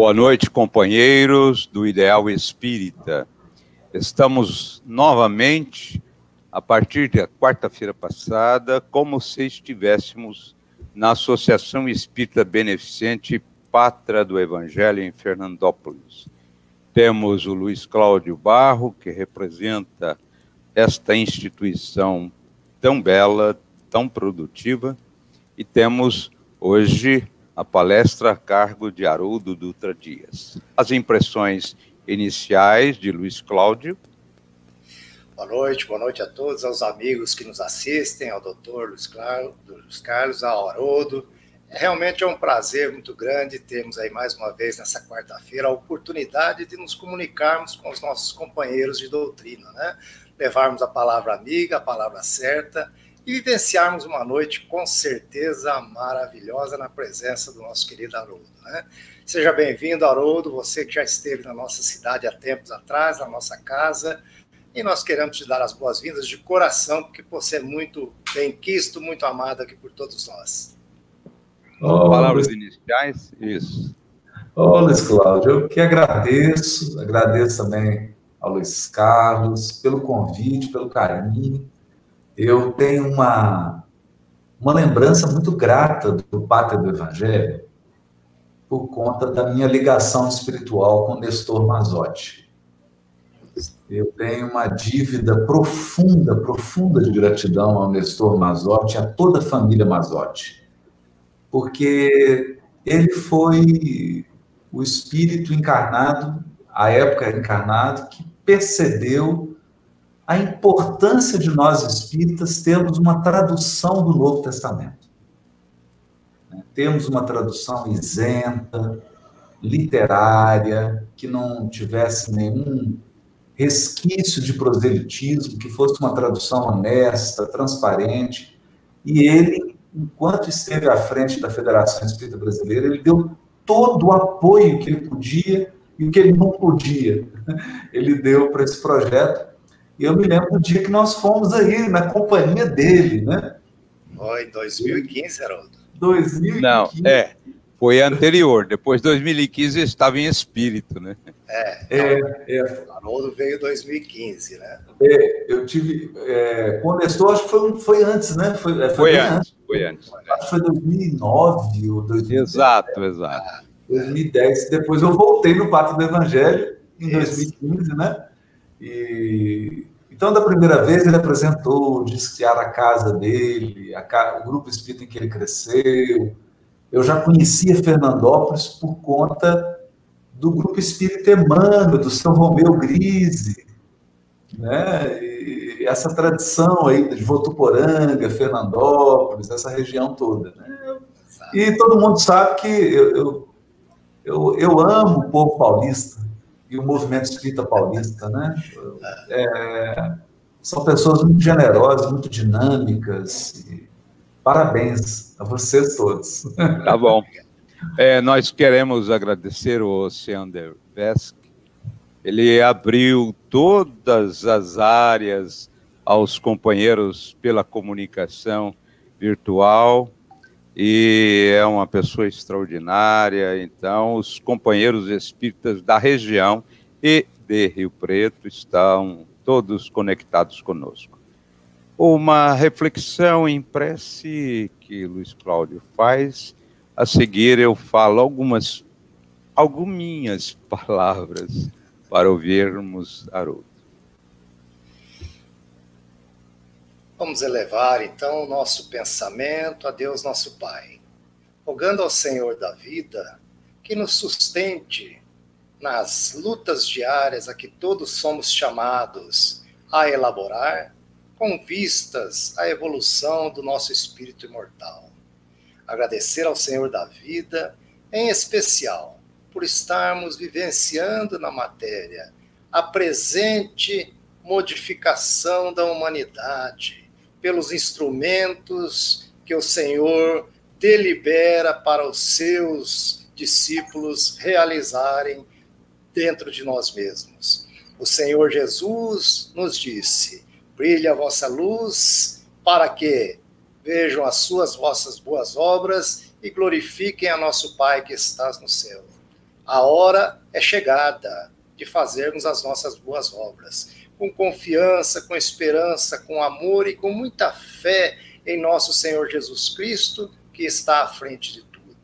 Boa noite, companheiros do Ideal Espírita. Estamos novamente, a partir da quarta-feira passada, como se estivéssemos na Associação Espírita Beneficente Pátria do Evangelho em Fernandópolis. Temos o Luiz Cláudio Barro, que representa esta instituição tão bela, tão produtiva, e temos hoje a palestra a cargo de Haroldo Dutra Dias. As impressões iniciais de Luiz Cláudio. Boa noite, boa noite a todos, aos amigos que nos assistem, ao doutor Luiz, Luiz Carlos, ao Haroldo. Realmente é um prazer muito grande termos aí mais uma vez nessa quarta-feira a oportunidade de nos comunicarmos com os nossos companheiros de doutrina, né? Levarmos a palavra amiga, a palavra certa e vivenciarmos uma noite com certeza maravilhosa na presença do nosso querido Haroldo. Né? Seja bem-vindo, Haroldo, você que já esteve na nossa cidade há tempos atrás, na nossa casa, e nós queremos te dar as boas-vindas de coração, porque você é muito bem-quisto, muito amado aqui por todos nós. Oh, Palavras iniciais? Isso. Ô, oh, Luiz Cláudio, eu que agradeço, agradeço também ao Luiz Carlos pelo convite, pelo carinho, eu tenho uma, uma lembrança muito grata do Pátria do Evangelho por conta da minha ligação espiritual com Nestor Mazotti. Eu tenho uma dívida profunda, profunda de gratidão ao Nestor Mazotti a toda a família Mazotti, porque ele foi o espírito encarnado, a época encarnado, que percebeu a importância de nós espíritas termos uma tradução do Novo Testamento. Né? Temos uma tradução isenta, literária, que não tivesse nenhum resquício de proselitismo, que fosse uma tradução honesta, transparente. E ele, enquanto esteve à frente da Federação Espírita Brasileira, ele deu todo o apoio que ele podia e o que ele não podia. Ele deu para esse projeto e eu me lembro do dia que nós fomos aí, na companhia dele, né? Foi em 2015, Haroldo. 2015. Não, é. Foi anterior. Depois, 2015, eu estava em espírito, né? É, é, é. Haroldo veio em 2015, né? É, eu tive. É, quando estou, acho que foi, foi antes, né? Foi, é, foi, foi antes, antes, Foi antes. Acho que foi 2009 ou 2010. Exato, exato. 2010. Depois eu voltei no Pátio do Evangelho em Isso. 2015, né? E então, da primeira vez, ele apresentou, disse que era a casa dele, a, o grupo espírita em que ele cresceu. Eu já conhecia Fernandópolis por conta do grupo espírita Emmanuel, do São Romeu Grise, né? E essa tradição aí de Votuporanga, Fernandópolis, essa região toda. Né? E todo mundo sabe que eu, eu, eu, eu amo o povo paulista e o movimento espírita paulista, né? É, são pessoas muito generosas, muito dinâmicas. parabéns a vocês todos. Tá bom. É, nós queremos agradecer o Oceander Vesk. Ele abriu todas as áreas aos companheiros pela comunicação virtual e é uma pessoa extraordinária. Então, os companheiros espíritas da região e de Rio Preto estão todos conectados conosco. Uma reflexão em prece que Luiz Cláudio faz. A seguir, eu falo algumas, algumas palavras para ouvirmos Haroldo. Vamos elevar então o nosso pensamento a Deus nosso Pai, rogando ao Senhor da vida que nos sustente nas lutas diárias a que todos somos chamados a elaborar, com vistas à evolução do nosso espírito imortal. Agradecer ao Senhor da vida, em especial, por estarmos vivenciando na matéria a presente modificação da humanidade pelos instrumentos que o Senhor delibera para os seus discípulos realizarem dentro de nós mesmos. O Senhor Jesus nos disse: brilha a vossa luz para que vejam as suas vossas boas obras e glorifiquem a nosso Pai que estás no céu. A hora é chegada de fazermos as nossas boas obras, com confiança, com esperança, com amor e com muita fé em nosso Senhor Jesus Cristo, que está à frente de tudo.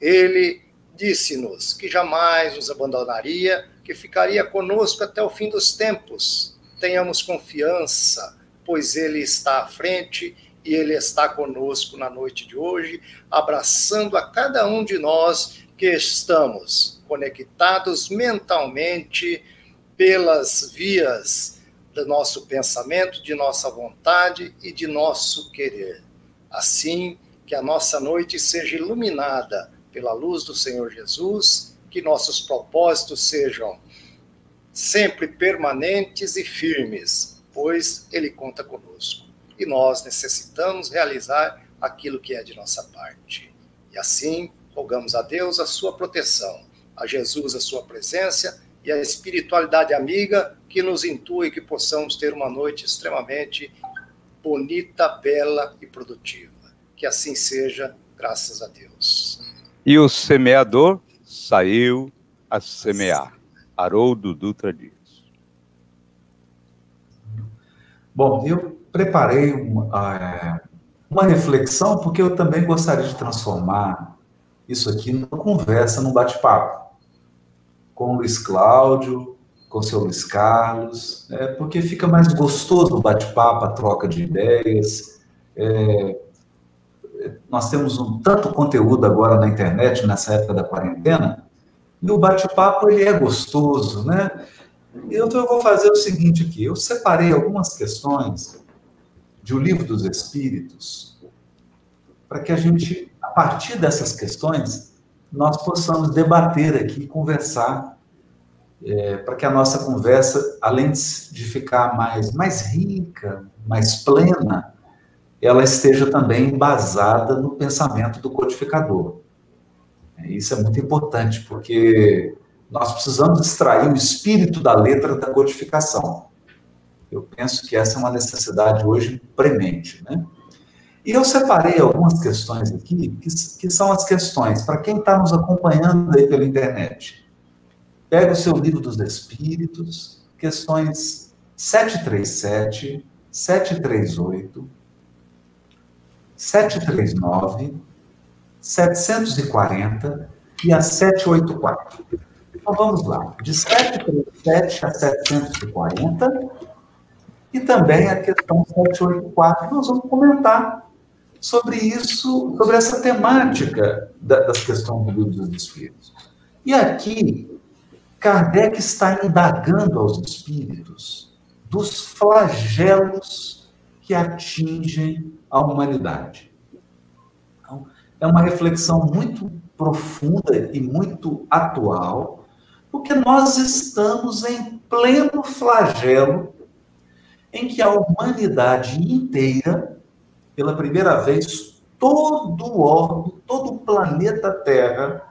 Ele disse-nos que jamais nos abandonaria, que ficaria conosco até o fim dos tempos. Tenhamos confiança, pois Ele está à frente e Ele está conosco na noite de hoje, abraçando a cada um de nós que estamos conectados mentalmente pelas vias do nosso pensamento, de nossa vontade e de nosso querer. Assim, que a nossa noite seja iluminada pela luz do Senhor Jesus, que nossos propósitos sejam sempre permanentes e firmes, pois Ele conta conosco. E nós necessitamos realizar aquilo que é de nossa parte. E assim, rogamos a Deus a sua proteção, a Jesus a sua presença e a espiritualidade amiga que nos intui que possamos ter uma noite extremamente bonita, bela e produtiva. Que assim seja, graças a Deus. E o semeador saiu a semear. Haroldo Dutra Dias. Bom, eu preparei uma, é, uma reflexão, porque eu também gostaria de transformar isso aqui numa conversa, num bate-papo. Com o Luiz Cláudio, com o seu Luiz Carlos, é, porque fica mais gostoso o bate-papo, a troca de ideias. É, nós temos um tanto conteúdo agora na internet, nessa época da quarentena, e o bate-papo ele é gostoso, né? Então eu vou fazer o seguinte aqui, eu separei algumas questões de O Livro dos Espíritos, para que a gente, a partir dessas questões, nós possamos debater aqui, conversar, é, para que a nossa conversa, além de ficar mais, mais rica, mais plena, ela esteja também embasada no pensamento do codificador. Isso é muito importante, porque nós precisamos extrair o espírito da letra da codificação. Eu penso que essa é uma necessidade hoje premente, né? E eu separei algumas questões aqui, que, que são as questões, para quem está nos acompanhando aí pela internet. Pega o seu livro dos Espíritos, questões 737, 738, 739, 740 e a 784. Então vamos lá, de 737 a 740 e também a questão 784. Nós vamos comentar sobre isso, sobre essa temática das questões do livro dos espíritos. E aqui, Kardec está indagando aos espíritos dos flagelos que atingem a humanidade. Então, é uma reflexão muito profunda e muito atual, porque nós estamos em pleno flagelo em que a humanidade inteira, pela primeira vez, todo o orbe, todo o planeta Terra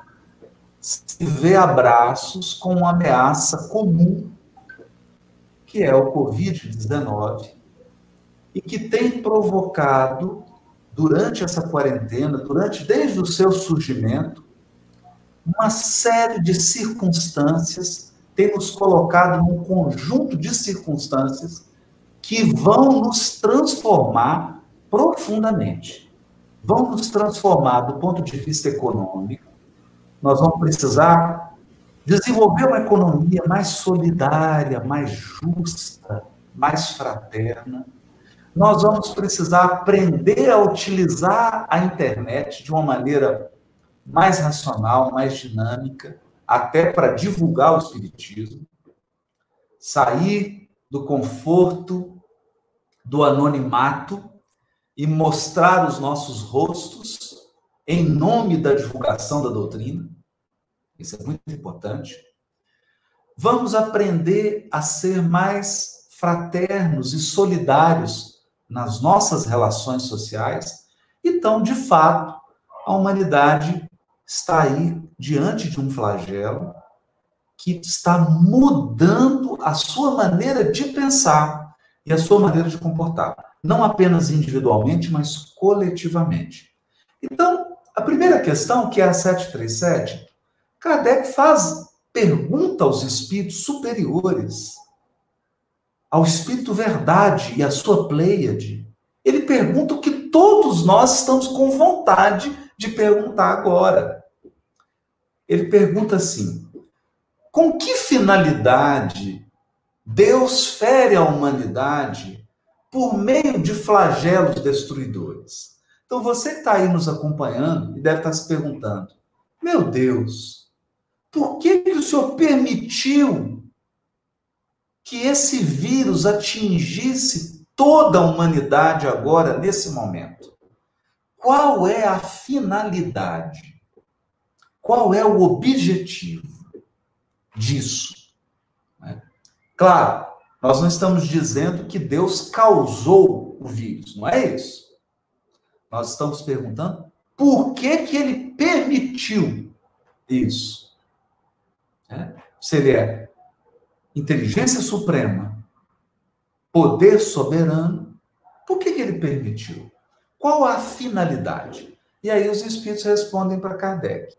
se vê a braços com uma ameaça comum, que é o Covid-19, e que tem provocado, durante essa quarentena, durante desde o seu surgimento, uma série de circunstâncias, tem nos colocado num conjunto de circunstâncias que vão nos transformar profundamente. Vão nos transformar do ponto de vista econômico. Nós vamos precisar desenvolver uma economia mais solidária, mais justa, mais fraterna nós vamos precisar aprender a utilizar a internet de uma maneira mais racional, mais dinâmica, até para divulgar o Espiritismo, sair do conforto, do anonimato e mostrar os nossos rostos em nome da divulgação da doutrina. Isso é muito importante. Vamos aprender a ser mais fraternos e solidários nas nossas relações sociais. Então, de fato, a humanidade está aí diante de um flagelo que está mudando a sua maneira de pensar e a sua maneira de comportar, não apenas individualmente, mas coletivamente. Então, a primeira questão, que é a 737, Kardec faz pergunta aos espíritos superiores, ao espírito verdade e à sua Pleiade. Ele pergunta o que todos nós estamos com vontade de perguntar agora. Ele pergunta assim: com que finalidade Deus fere a humanidade por meio de flagelos destruidores? Então você que está aí nos acompanhando e deve estar tá se perguntando: meu Deus, por que, que o Senhor permitiu que esse vírus atingisse toda a humanidade agora, nesse momento? Qual é a finalidade? Qual é o objetivo disso? Né? Claro, nós não estamos dizendo que Deus causou o vírus, não é isso. Nós estamos perguntando por que, que ele permitiu isso. É? Se ele é inteligência suprema, poder soberano, por que, que ele permitiu? Qual a finalidade? E aí os espíritos respondem para Kardec.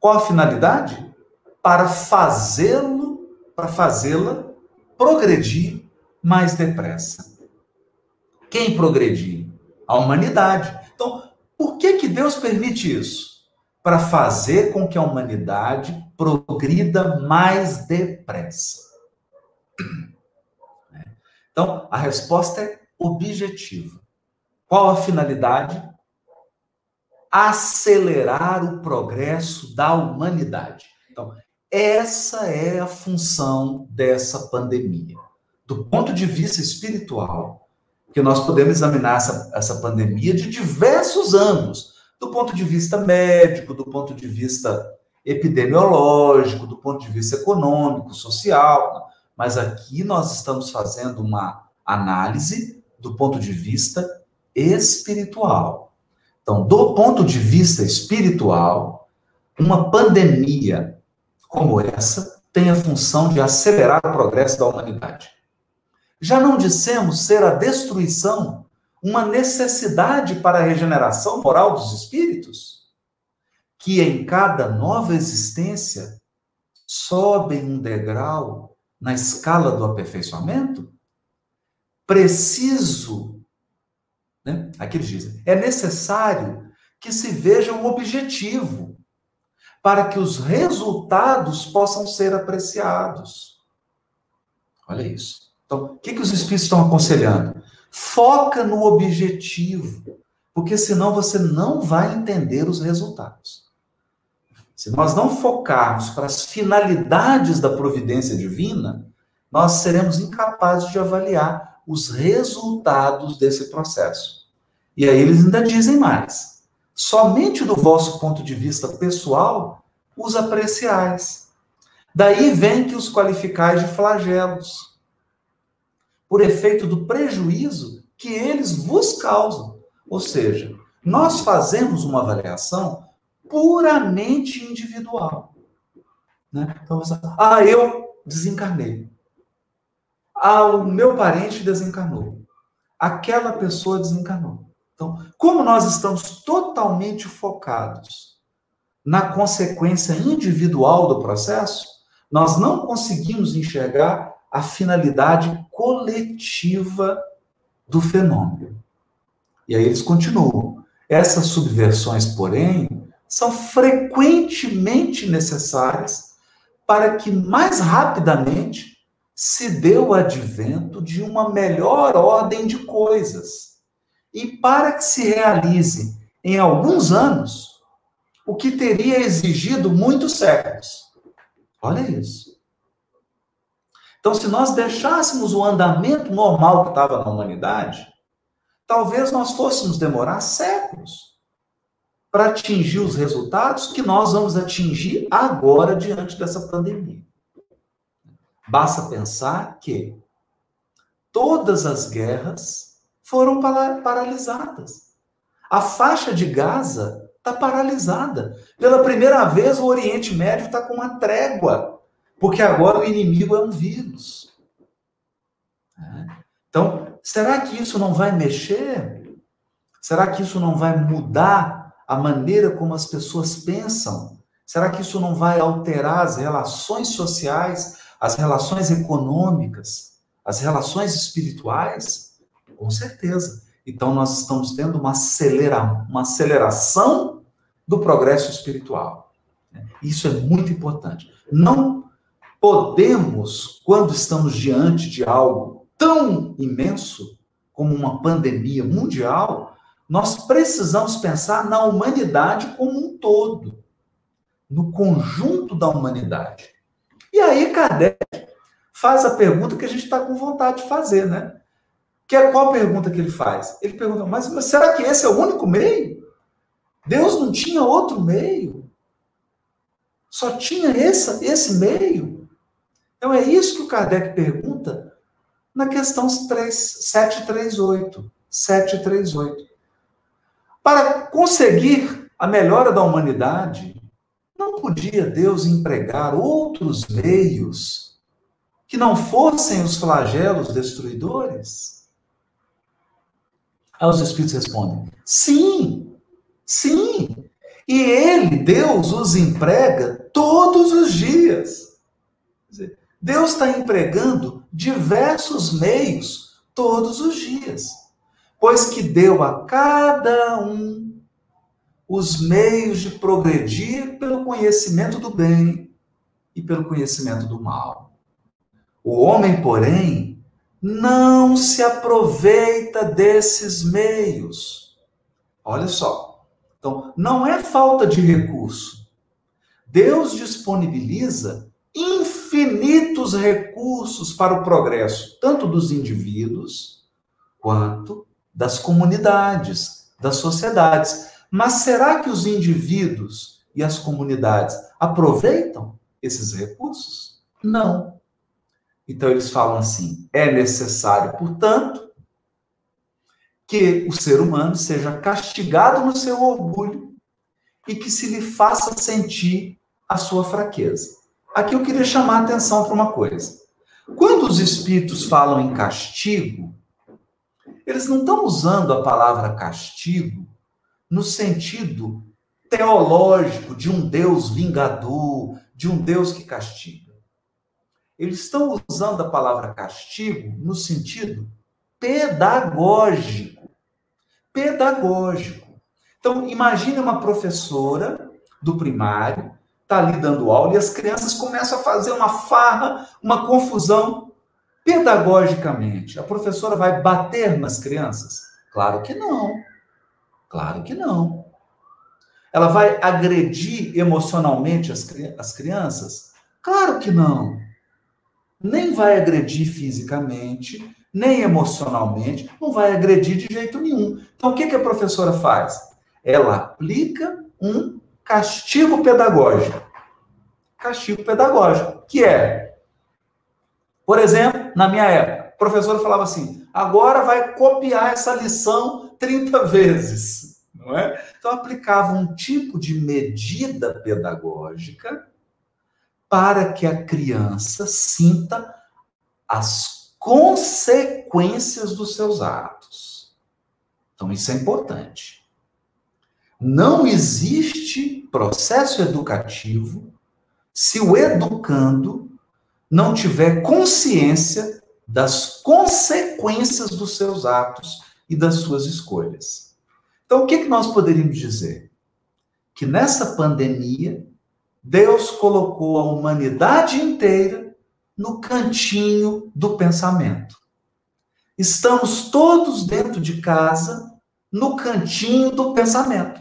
Qual a finalidade? Para fazê-lo, para fazê-la progredir mais depressa. Quem progredir? A humanidade. Então, por que, que Deus permite isso? Para fazer com que a humanidade progrida mais depressa. Então, a resposta é objetiva. Qual a finalidade? Acelerar o progresso da humanidade. Então, essa é a função dessa pandemia. Do ponto de vista espiritual, que nós podemos examinar essa, essa pandemia de diversos ângulos, do ponto de vista médico, do ponto de vista epidemiológico, do ponto de vista econômico, social, mas aqui nós estamos fazendo uma análise do ponto de vista espiritual. Então, do ponto de vista espiritual, uma pandemia como essa tem a função de acelerar o progresso da humanidade. Já não dissemos ser a destruição uma necessidade para a regeneração moral dos espíritos? Que em cada nova existência sobem um degrau na escala do aperfeiçoamento? Preciso, né? aqui eles dizem, é necessário que se veja um objetivo para que os resultados possam ser apreciados. Olha isso. Então, o que, que os espíritos estão aconselhando? Foca no objetivo, porque senão você não vai entender os resultados. Se nós não focarmos para as finalidades da providência divina, nós seremos incapazes de avaliar os resultados desse processo. E aí eles ainda dizem mais. Somente do vosso ponto de vista pessoal os apreciais. Daí vem que os qualificais de flagelos por efeito do prejuízo que eles vos causam. Ou seja, nós fazemos uma avaliação puramente individual. Né? Então, você, ah, eu desencarnei. Ah, o meu parente desencarnou. Aquela pessoa desencarnou. Então, como nós estamos totalmente focados na consequência individual do processo, nós não conseguimos enxergar a finalidade coletiva do fenômeno. E aí eles continuam. Essas subversões, porém, são frequentemente necessárias para que mais rapidamente se dê o advento de uma melhor ordem de coisas e para que se realize em alguns anos o que teria exigido muitos séculos. Olha isso. Então, se nós deixássemos o andamento normal que estava na humanidade, talvez nós fôssemos demorar séculos para atingir os resultados que nós vamos atingir agora diante dessa pandemia. Basta pensar que todas as guerras foram paralisadas. A faixa de Gaza está paralisada. Pela primeira vez, o Oriente Médio está com uma trégua porque agora o inimigo é um vírus. Então, será que isso não vai mexer? Será que isso não vai mudar a maneira como as pessoas pensam? Será que isso não vai alterar as relações sociais, as relações econômicas, as relações espirituais? Com certeza. Então, nós estamos tendo uma, acelera, uma aceleração do progresso espiritual. Isso é muito importante. Não podemos, quando estamos diante de algo tão imenso como uma pandemia mundial, nós precisamos pensar na humanidade como um todo, no conjunto da humanidade. E aí, Kardec faz a pergunta que a gente está com vontade de fazer, né? Que é qual pergunta que ele faz? Ele pergunta, mas, mas será que esse é o único meio? Deus não tinha outro meio? Só tinha esse, esse meio? Então é isso que o Kardec pergunta na questão 3, 738. 738. Para conseguir a melhora da humanidade, não podia Deus empregar outros meios que não fossem os flagelos destruidores? Aí os Espíritos respondem: sim, sim. E ele, Deus, os emprega todos os dias. Deus está empregando diversos meios todos os dias, pois que deu a cada um os meios de progredir pelo conhecimento do bem e pelo conhecimento do mal. O homem, porém, não se aproveita desses meios. Olha só. Então, não é falta de recurso. Deus disponibiliza infinitos recursos para o progresso, tanto dos indivíduos quanto das comunidades, das sociedades. Mas será que os indivíduos e as comunidades aproveitam esses recursos? Não. Então eles falam assim: é necessário, portanto, que o ser humano seja castigado no seu orgulho e que se lhe faça sentir a sua fraqueza. Aqui eu queria chamar a atenção para uma coisa. Quando os espíritos falam em castigo, eles não estão usando a palavra castigo no sentido teológico de um Deus vingador, de um Deus que castiga. Eles estão usando a palavra castigo no sentido pedagógico. Pedagógico. Então, imagine uma professora do primário, está ali dando aula, e as crianças começam a fazer uma farra, uma confusão. Pedagogicamente, a professora vai bater nas crianças? Claro que não. Claro que não. Ela vai agredir emocionalmente as, as crianças? Claro que não nem vai agredir fisicamente, nem emocionalmente, não vai agredir de jeito nenhum. Então, o que, que a professora faz? Ela aplica um castigo pedagógico. Castigo pedagógico, que é, por exemplo, na minha época, a professora falava assim: agora vai copiar essa lição 30 vezes. Não é? Então, aplicava um tipo de medida pedagógica para que a criança sinta as consequências dos seus atos. Então, isso é importante. Não existe processo educativo se o educando não tiver consciência das consequências dos seus atos e das suas escolhas. Então, o que, que nós poderíamos dizer? Que nessa pandemia, Deus colocou a humanidade inteira no cantinho do pensamento. Estamos todos dentro de casa, no cantinho do pensamento.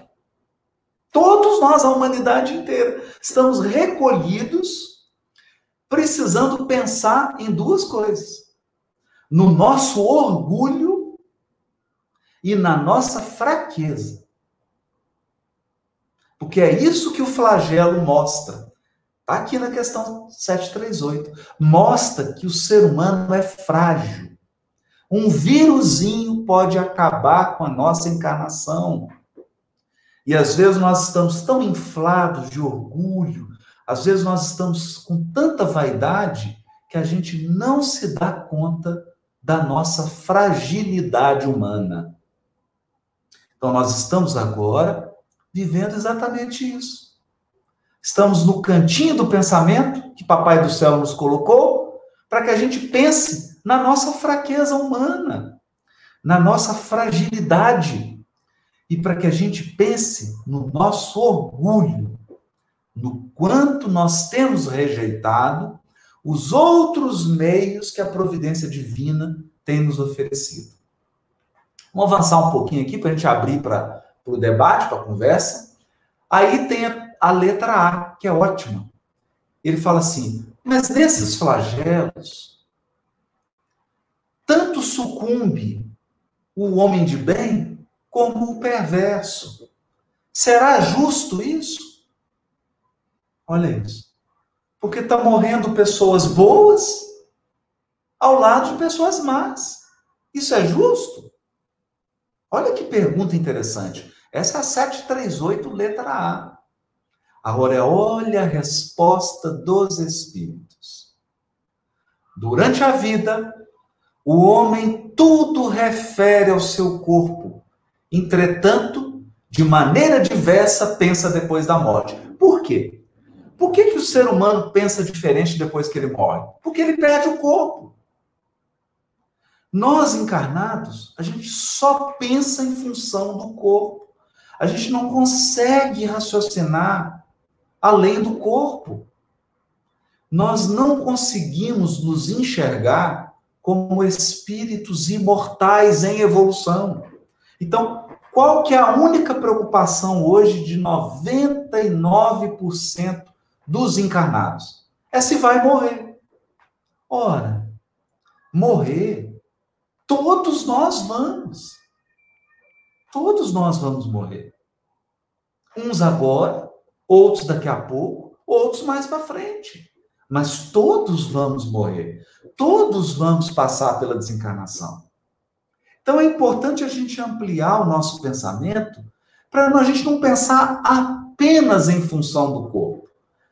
Todos nós, a humanidade inteira, estamos recolhidos, precisando pensar em duas coisas: no nosso orgulho e na nossa fraqueza. Porque é isso que o flagelo mostra. Está aqui na questão 738. Mostra que o ser humano é frágil. Um vírusinho pode acabar com a nossa encarnação. E às vezes nós estamos tão inflados de orgulho, às vezes nós estamos com tanta vaidade que a gente não se dá conta da nossa fragilidade humana. Então nós estamos agora vivendo exatamente isso. Estamos no cantinho do pensamento que Papai do Céu nos colocou para que a gente pense na nossa fraqueza humana, na nossa fragilidade e para que a gente pense no nosso orgulho, no quanto nós temos rejeitado os outros meios que a providência divina tem nos oferecido. Vamos avançar um pouquinho aqui para a gente abrir para o debate, para a conversa. Aí tem a, a letra A, que é ótima. Ele fala assim: mas nesses flagelos, tanto sucumbe o homem de bem como o perverso. Será justo isso? Olha isso. Porque está morrendo pessoas boas ao lado de pessoas más. Isso é justo? Olha que pergunta interessante. Essa é a 738, letra A. Agora, olha a resposta dos Espíritos. Durante a vida, o homem tudo refere ao seu corpo. Entretanto, de maneira diversa, pensa depois da morte. Por quê? Por que, que o ser humano pensa diferente depois que ele morre? Porque ele perde o corpo. Nós encarnados, a gente só pensa em função do corpo. A gente não consegue raciocinar além do corpo. Nós não conseguimos nos enxergar como espíritos imortais em evolução. Então, qual que é a única preocupação hoje de 99% dos encarnados? É se vai morrer. Ora, morrer Todos nós vamos. Todos nós vamos morrer. Uns agora, outros daqui a pouco, outros mais para frente. Mas todos vamos morrer. Todos vamos passar pela desencarnação. Então é importante a gente ampliar o nosso pensamento para a gente não pensar apenas em função do corpo.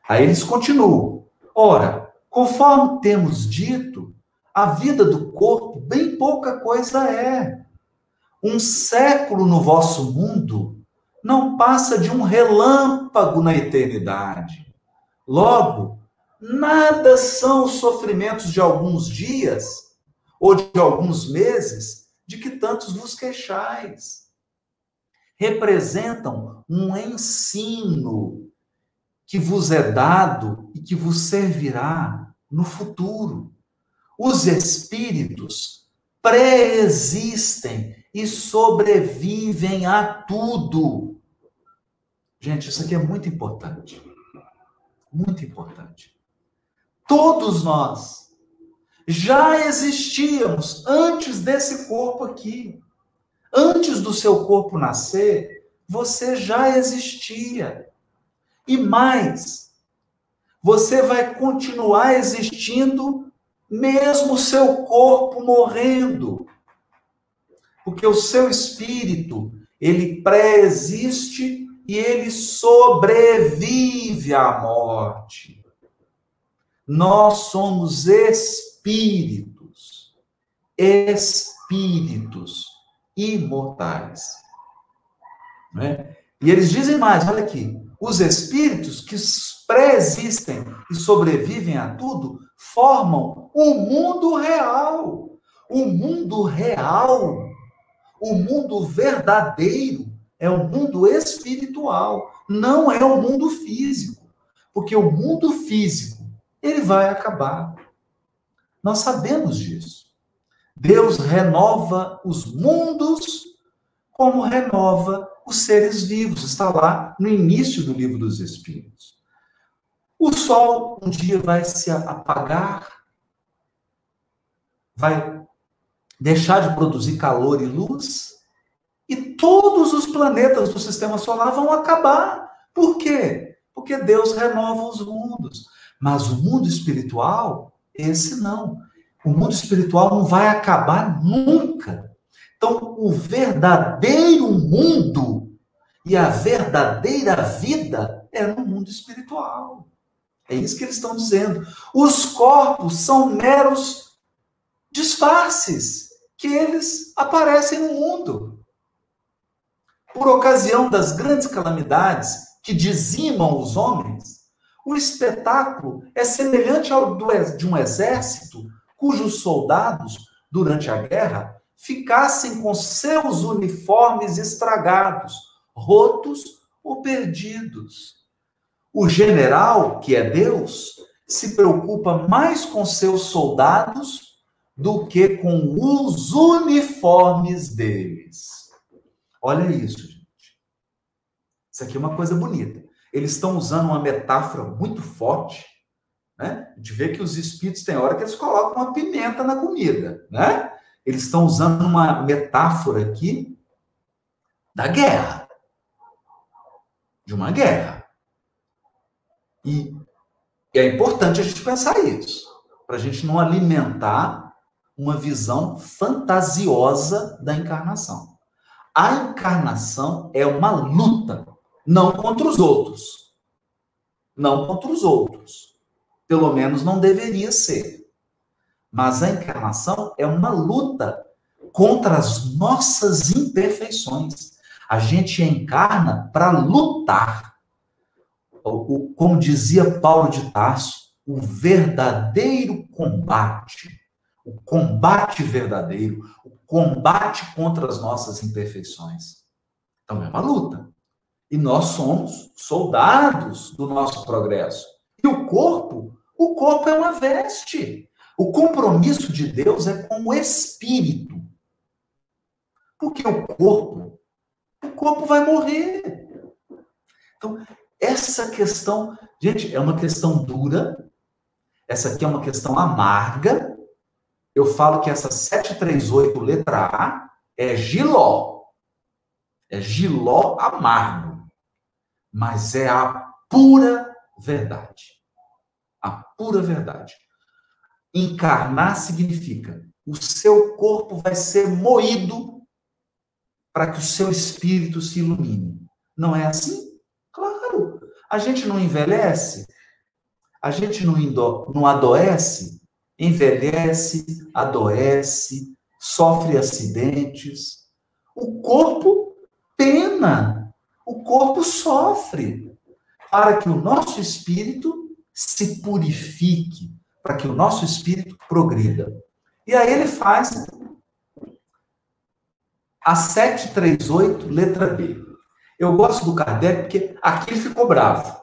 Aí eles continuam. Ora, conforme temos dito, a vida do corpo, bem pouca coisa é. Um século no vosso mundo não passa de um relâmpago na eternidade. Logo, nada são os sofrimentos de alguns dias ou de alguns meses de que tantos vos queixais. Representam um ensino que vos é dado e que vos servirá no futuro. Os espíritos pré-existem e sobrevivem a tudo. Gente, isso aqui é muito importante. Muito importante. Todos nós já existíamos antes desse corpo aqui. Antes do seu corpo nascer, você já existia. E mais, você vai continuar existindo mesmo seu corpo morrendo. Porque o seu espírito, ele pré-existe e ele sobrevive à morte. Nós somos espíritos, espíritos imortais. Né? E eles dizem mais, olha aqui, os espíritos que pré-existem e sobrevivem a tudo formam o mundo real. O mundo real, o mundo verdadeiro, é o mundo espiritual, não é o mundo físico. Porque o mundo físico, ele vai acabar. Nós sabemos disso. Deus renova os mundos como renova os seres vivos. Está lá no início do livro dos Espíritos. O Sol um dia vai se apagar, vai deixar de produzir calor e luz, e todos os planetas do sistema solar vão acabar. Por quê? Porque Deus renova os mundos. Mas o mundo espiritual, esse não. O mundo espiritual não vai acabar nunca. Então, o verdadeiro mundo e a verdadeira vida é no mundo espiritual. É isso que eles estão dizendo. Os corpos são meros disfarces que eles aparecem no mundo. Por ocasião das grandes calamidades que dizimam os homens, O espetáculo é semelhante ao de um exército cujos soldados, durante a guerra, ficassem com seus uniformes estragados, rotos ou perdidos. O general, que é Deus, se preocupa mais com seus soldados do que com os uniformes deles. Olha isso, gente. Isso aqui é uma coisa bonita. Eles estão usando uma metáfora muito forte, né? A gente vê que os espíritos têm hora que eles colocam uma pimenta na comida, né? Eles estão usando uma metáfora aqui da guerra. De uma guerra. E é importante a gente pensar isso, para a gente não alimentar uma visão fantasiosa da encarnação. A encarnação é uma luta, não contra os outros. Não contra os outros. Pelo menos não deveria ser. Mas a encarnação é uma luta contra as nossas imperfeições. A gente encarna para lutar. Como dizia Paulo de Tarso, o verdadeiro combate o combate verdadeiro, o combate contra as nossas imperfeições. Então é uma luta. E nós somos soldados do nosso progresso. E o corpo, o corpo é uma veste. O compromisso de Deus é com o espírito. Porque o corpo, o corpo vai morrer. Então, essa questão, gente, é uma questão dura. Essa aqui é uma questão amarga, eu falo que essa 738, letra A, é giló. É giló amargo. Mas é a pura verdade. A pura verdade. Encarnar significa o seu corpo vai ser moído para que o seu espírito se ilumine. Não é assim? Claro. A gente não envelhece, a gente não, não adoece envelhece, adoece, sofre acidentes. O corpo pena, o corpo sofre, para que o nosso espírito se purifique, para que o nosso espírito progrida. E aí ele faz a 738, letra B. Eu gosto do Kardec porque aqui ele ficou bravo.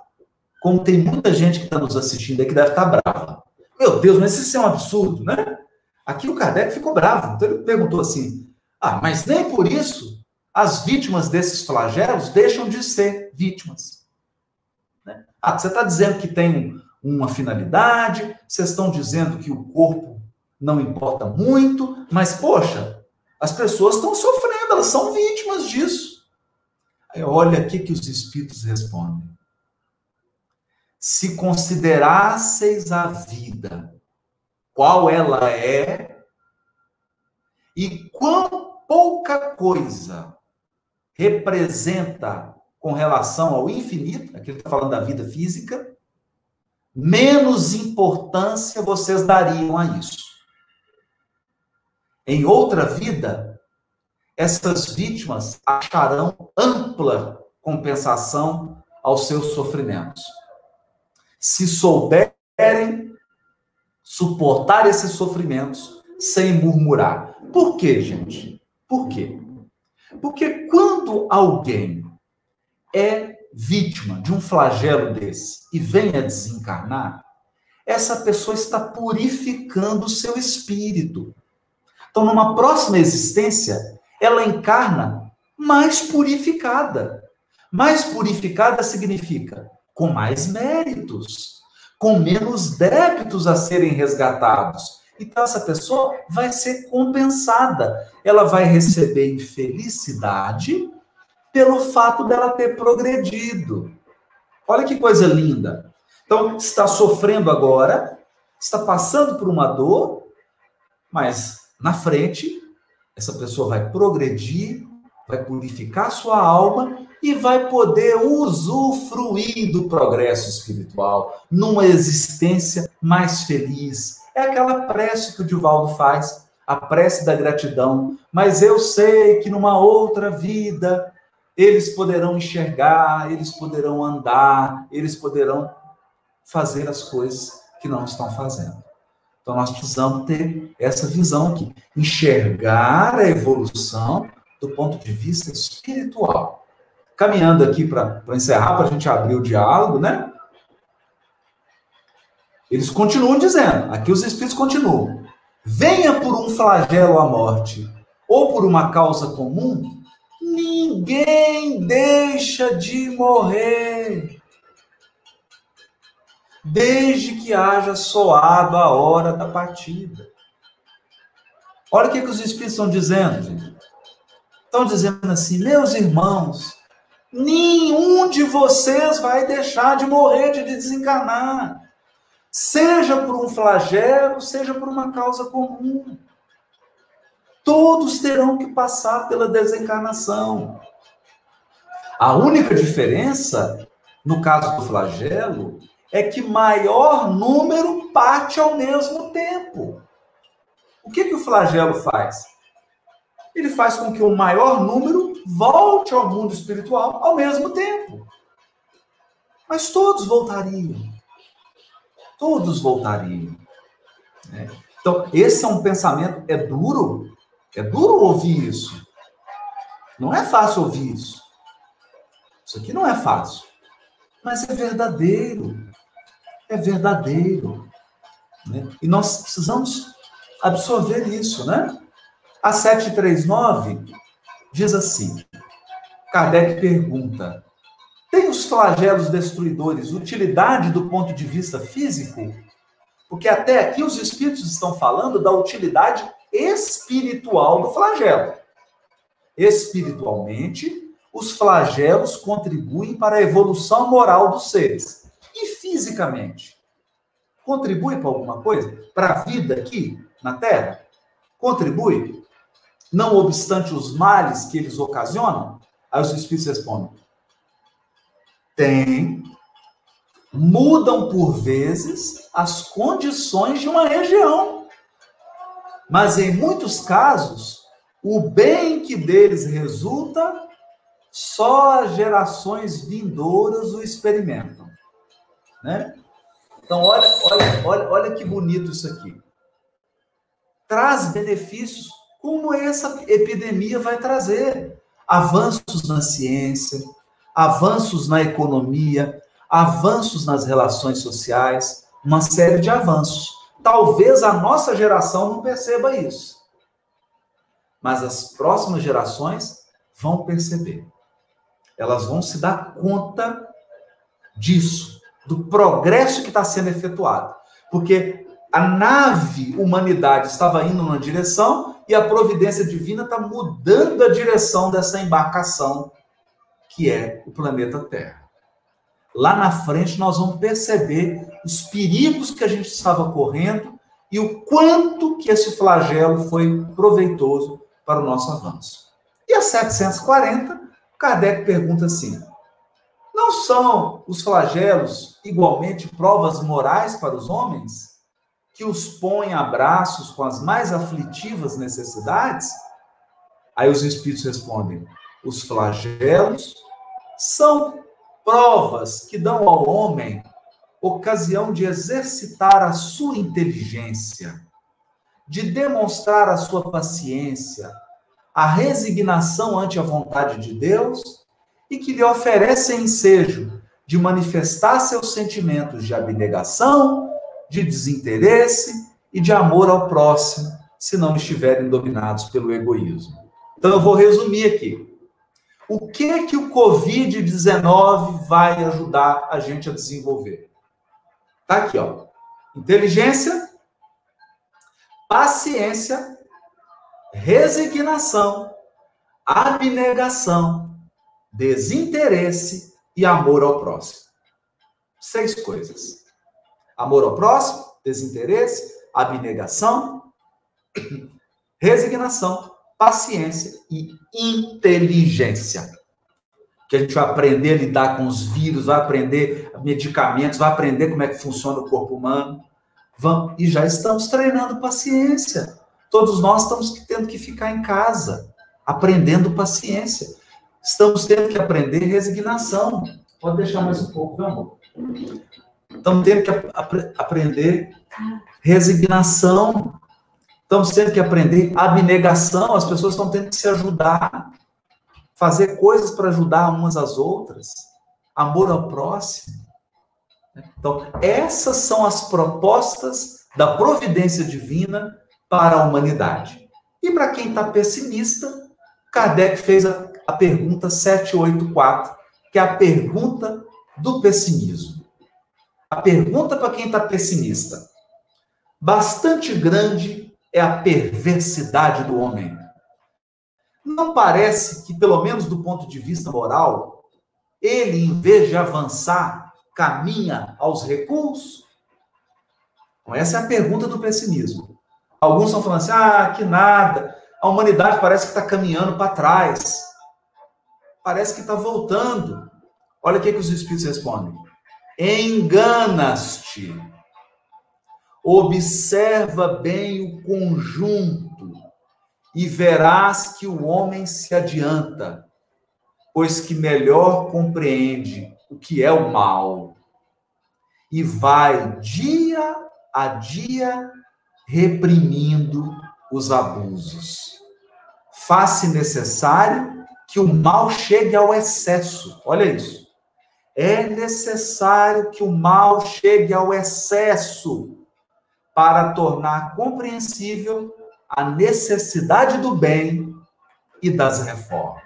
Como tem muita gente que está nos assistindo aí que deve estar tá brava. Meu Deus, mas isso é um absurdo, né? Aqui o Kardec ficou bravo. Então ele perguntou assim: ah, mas nem por isso as vítimas desses flagelos deixam de ser vítimas. Né? Ah, você está dizendo que tem uma finalidade, vocês estão dizendo que o corpo não importa muito, mas, poxa, as pessoas estão sofrendo, elas são vítimas disso. Aí olha aqui que os espíritos respondem se considerasseis a vida, qual ela é, e quão pouca coisa representa com relação ao infinito, aqui ele está falando da vida física, menos importância vocês dariam a isso. Em outra vida, essas vítimas acharão ampla compensação aos seus sofrimentos se souberem suportar esses sofrimentos sem murmurar. Por quê, gente? Por quê? Porque quando alguém é vítima de um flagelo desse e vem a desencarnar, essa pessoa está purificando o seu espírito. Então, numa próxima existência, ela encarna mais purificada. Mais purificada significa com mais méritos, com menos débitos a serem resgatados. Então, essa pessoa vai ser compensada. Ela vai receber infelicidade pelo fato dela ter progredido. Olha que coisa linda. Então, está sofrendo agora, está passando por uma dor, mas na frente, essa pessoa vai progredir, vai purificar sua alma e vai poder usufruir do progresso espiritual numa existência mais feliz. É aquela prece que o Divaldo faz, a prece da gratidão. Mas eu sei que numa outra vida eles poderão enxergar, eles poderão andar, eles poderão. fazer as coisas que não estão fazendo. Então nós precisamos ter essa visão aqui, enxergar a evolução do ponto de vista espiritual. Caminhando aqui para encerrar, para a gente abrir o diálogo, né? Eles continuam dizendo, aqui os espíritos continuam. Venha por um flagelo à morte ou por uma causa comum, ninguém deixa de morrer desde que haja soado a hora da partida. Olha o que, que os Espíritos estão dizendo. Estão dizendo assim, meus irmãos, nenhum de vocês vai deixar de morrer, de desencarnar. Seja por um flagelo, seja por uma causa comum. Todos terão que passar pela desencarnação. A única diferença, no caso do flagelo, é que maior número parte ao mesmo tempo. O que, que o flagelo faz? Ele faz com que o maior número volte ao mundo espiritual ao mesmo tempo. Mas todos voltariam. Todos voltariam. Né? Então, esse é um pensamento. É duro? É duro ouvir isso. Não é fácil ouvir isso. Isso aqui não é fácil. Mas é verdadeiro é verdadeiro. Né? E nós precisamos absorver isso, né? A 739 diz assim: Kardec pergunta: tem os flagelos destruidores utilidade do ponto de vista físico? Porque até aqui os espíritos estão falando da utilidade espiritual do flagelo. Espiritualmente, os flagelos contribuem para a evolução moral dos seres e fisicamente? Contribui para alguma coisa? Para a vida aqui na Terra? Contribui? Não obstante os males que eles ocasionam? Aí os Espíritos respondem: tem. Mudam por vezes as condições de uma região. Mas em muitos casos, o bem que deles resulta, só as gerações vindouras o experimentam. Né? Então, olha, olha, olha, olha que bonito isso aqui. Traz benefícios como essa epidemia vai trazer. Avanços na ciência, avanços na economia, avanços nas relações sociais, uma série de avanços. Talvez a nossa geração não perceba isso. Mas as próximas gerações vão perceber. Elas vão se dar conta disso do progresso que está sendo efetuado. Porque a nave humanidade estava indo numa direção e a providência divina está mudando a direção dessa embarcação que é o planeta Terra. Lá na frente nós vamos perceber os perigos que a gente estava correndo e o quanto que esse flagelo foi proveitoso para o nosso avanço. E a 740, Kardec pergunta assim: não são os flagelos igualmente provas morais para os homens, que os põem a braços com as mais aflitivas necessidades? Aí os espíritos respondem: os flagelos são provas que dão ao homem ocasião de exercitar a sua inteligência, de demonstrar a sua paciência, a resignação ante a vontade de Deus e que lhe oferecem ensejo de manifestar seus sentimentos de abnegação, de desinteresse e de amor ao próximo, se não estiverem dominados pelo egoísmo. Então eu vou resumir aqui. O que que o COVID-19 vai ajudar a gente a desenvolver? Tá aqui, ó. Inteligência, paciência, resignação, abnegação, desinteresse e amor ao próximo. Seis coisas: amor ao próximo, desinteresse, abnegação, resignação, paciência e inteligência. Que a gente vai aprender a lidar com os vírus, vai aprender medicamentos, vai aprender como é que funciona o corpo humano. Vamos, e já estamos treinando paciência. Todos nós estamos tendo que ficar em casa, aprendendo paciência. Estamos tendo que aprender resignação. Pode deixar mais um pouco, meu amor. Estamos tendo que ap aprender resignação. Estamos tendo que aprender abnegação. As pessoas estão tendo que se ajudar, fazer coisas para ajudar umas às outras, amor ao próximo. Então, essas são as propostas da providência divina para a humanidade. E para quem está pessimista, Kardec fez a, a pergunta 784, que é a pergunta do pessimismo. A pergunta para quem está pessimista: bastante grande é a perversidade do homem. Não parece que, pelo menos do ponto de vista moral, ele, em vez de avançar, caminha aos recuos? Então, essa é a pergunta do pessimismo. Alguns estão falando assim: ah, que nada, a humanidade parece que está caminhando para trás, parece que está voltando. Olha o que, que os espíritos respondem: enganas-te, observa bem o conjunto e verás que o homem se adianta, pois que melhor compreende o que é o mal e vai dia a dia reprimindo os abusos. Faz-se necessário que o mal chegue ao excesso. Olha isso. É necessário que o mal chegue ao excesso para tornar compreensível a necessidade do bem e das reformas.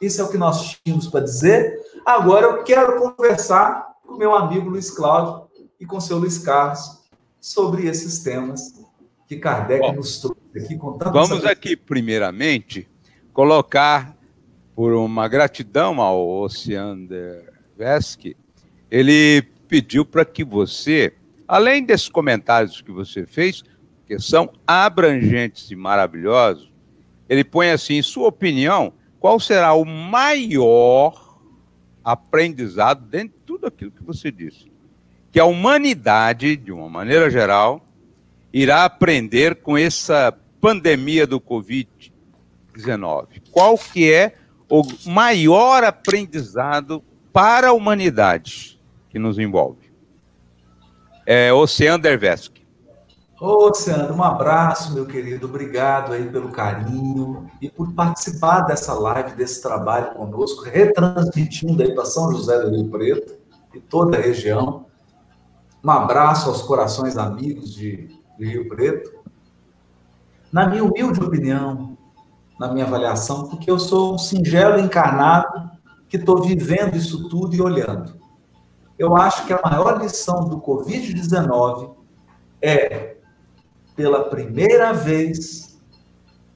Isso é o que nós tínhamos para dizer. Agora eu quero conversar com meu amigo Luiz Cláudio e com o seu Luiz Carlos sobre esses temas que Kardec Bom, nos trouxe aqui com tanta Vamos aqui, primeiramente, colocar por uma gratidão ao Oceander Vesky, ele pediu para que você, além desses comentários que você fez, que são abrangentes e maravilhosos, ele põe assim, em sua opinião, qual será o maior aprendizado dentro de tudo aquilo que você disse? Que a humanidade, de uma maneira geral, irá aprender com essa pandemia do Covid-19? Qual que é o maior aprendizado para a humanidade que nos envolve? É Oceano Dervesky. Ô, Oceano, um abraço, meu querido. Obrigado aí pelo carinho e por participar dessa live, desse trabalho conosco, retransmitindo aí para São José do Rio Preto e toda a região. Um abraço aos corações amigos de de Rio Preto, na minha humilde opinião, na minha avaliação, porque eu sou um singelo encarnado que estou vivendo isso tudo e olhando. Eu acho que a maior lição do Covid-19 é, pela primeira vez,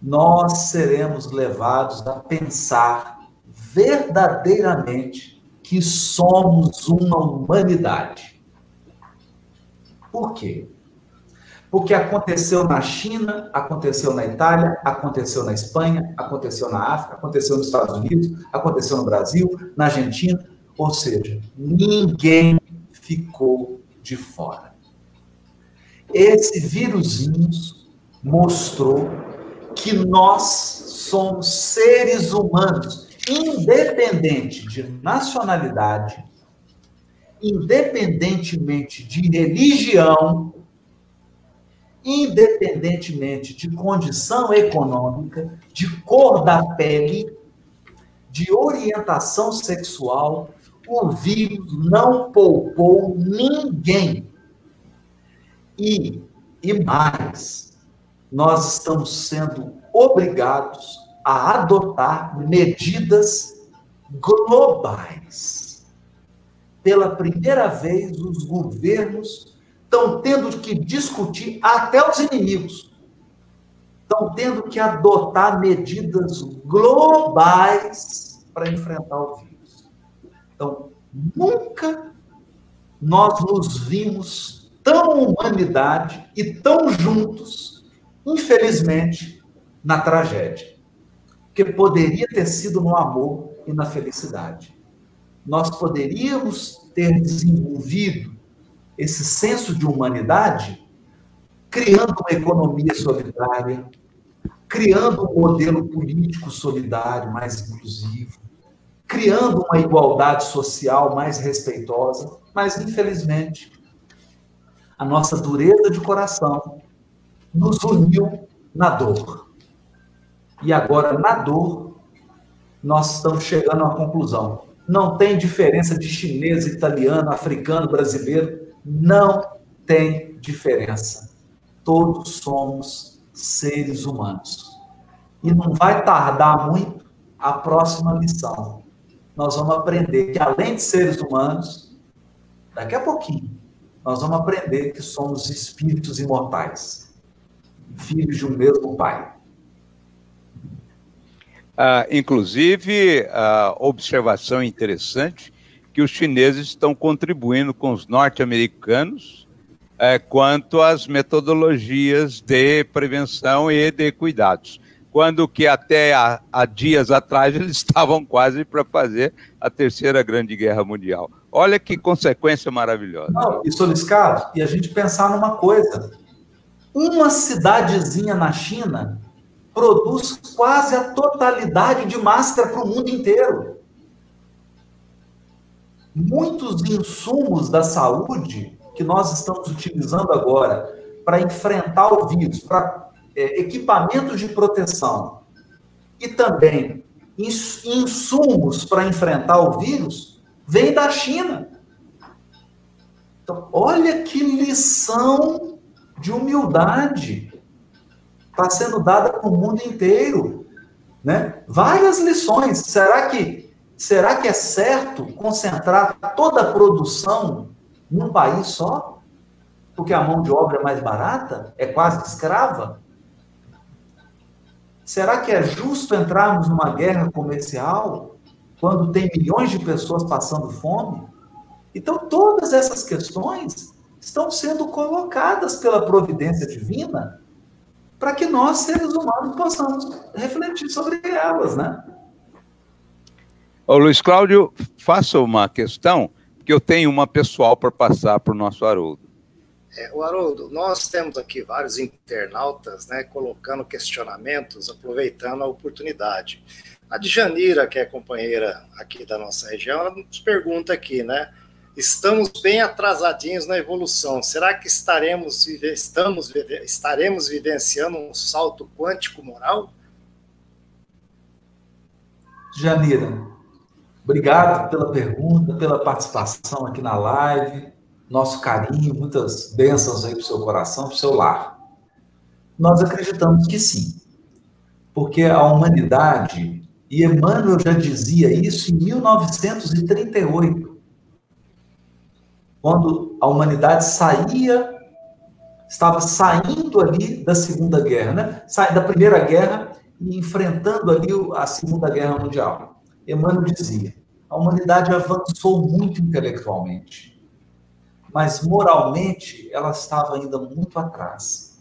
nós seremos levados a pensar verdadeiramente que somos uma humanidade. Por quê? Porque aconteceu na China, aconteceu na Itália, aconteceu na Espanha, aconteceu na África, aconteceu nos Estados Unidos, aconteceu no Brasil, na Argentina, ou seja, ninguém ficou de fora. Esse vírusinho mostrou que nós somos seres humanos, independente de nacionalidade, independentemente de religião, independentemente de condição econômica, de cor da pele, de orientação sexual, o vírus não poupou ninguém. E, e mais, nós estamos sendo obrigados a adotar medidas globais. Pela primeira vez, os governos estão tendo que discutir até os inimigos. Estão tendo que adotar medidas globais para enfrentar o vírus. Então, nunca nós nos vimos tão humanidade e tão juntos, infelizmente, na tragédia. Que poderia ter sido no amor e na felicidade. Nós poderíamos ter desenvolvido esse senso de humanidade, criando uma economia solidária, criando um modelo político solidário, mais inclusivo, criando uma igualdade social mais respeitosa, mas infelizmente a nossa dureza de coração nos uniu na dor. E agora, na dor, nós estamos chegando uma conclusão. Não tem diferença de chinês, italiano, africano, brasileiro. Não tem diferença. Todos somos seres humanos. E não vai tardar muito a próxima lição. Nós vamos aprender que, além de seres humanos, daqui a pouquinho, nós vamos aprender que somos espíritos imortais, filhos de um mesmo Pai. Ah, inclusive, a observação interessante que os chineses estão contribuindo com os norte-americanos é, quanto às metodologias de prevenção e de cuidados. Quando que até há, dias atrás eles estavam quase para fazer a terceira grande guerra mundial. Olha que consequência maravilhosa. E soliscar, e a gente pensar numa coisa. Uma cidadezinha na China produz quase a totalidade de máscara para o mundo inteiro. Muitos insumos da saúde que nós estamos utilizando agora para enfrentar o vírus, para é, equipamentos de proteção e também insumos para enfrentar o vírus, vem da China. Então, olha que lição de humildade está sendo dada para o mundo inteiro, né? Várias lições. Será que será que é certo concentrar toda a produção num país só? Porque a mão de obra é mais barata, é quase escrava? Será que é justo entrarmos numa guerra comercial quando tem milhões de pessoas passando fome? Então, todas essas questões estão sendo colocadas pela providência divina para que nós, seres humanos, possamos refletir sobre elas, né? Ô, Luiz Cláudio, faça uma questão, que eu tenho uma pessoal para passar para o nosso Haroldo. É, o Haroldo, nós temos aqui vários internautas né, colocando questionamentos, aproveitando a oportunidade. A Djanira, que é companheira aqui da nossa região, ela nos pergunta aqui, né? Estamos bem atrasadinhos na evolução. Será que estaremos, estamos, estaremos vivenciando um salto quântico moral? Janira, obrigado pela pergunta, pela participação aqui na live nosso carinho, muitas bênçãos aí para o seu coração, para o seu lar. Nós acreditamos que sim, porque a humanidade, e Emmanuel já dizia isso em 1938, quando a humanidade saía, estava saindo ali da Segunda Guerra, né? Da Primeira Guerra e enfrentando ali a Segunda Guerra Mundial. Emmanuel dizia: a humanidade avançou muito intelectualmente mas moralmente ela estava ainda muito atrás.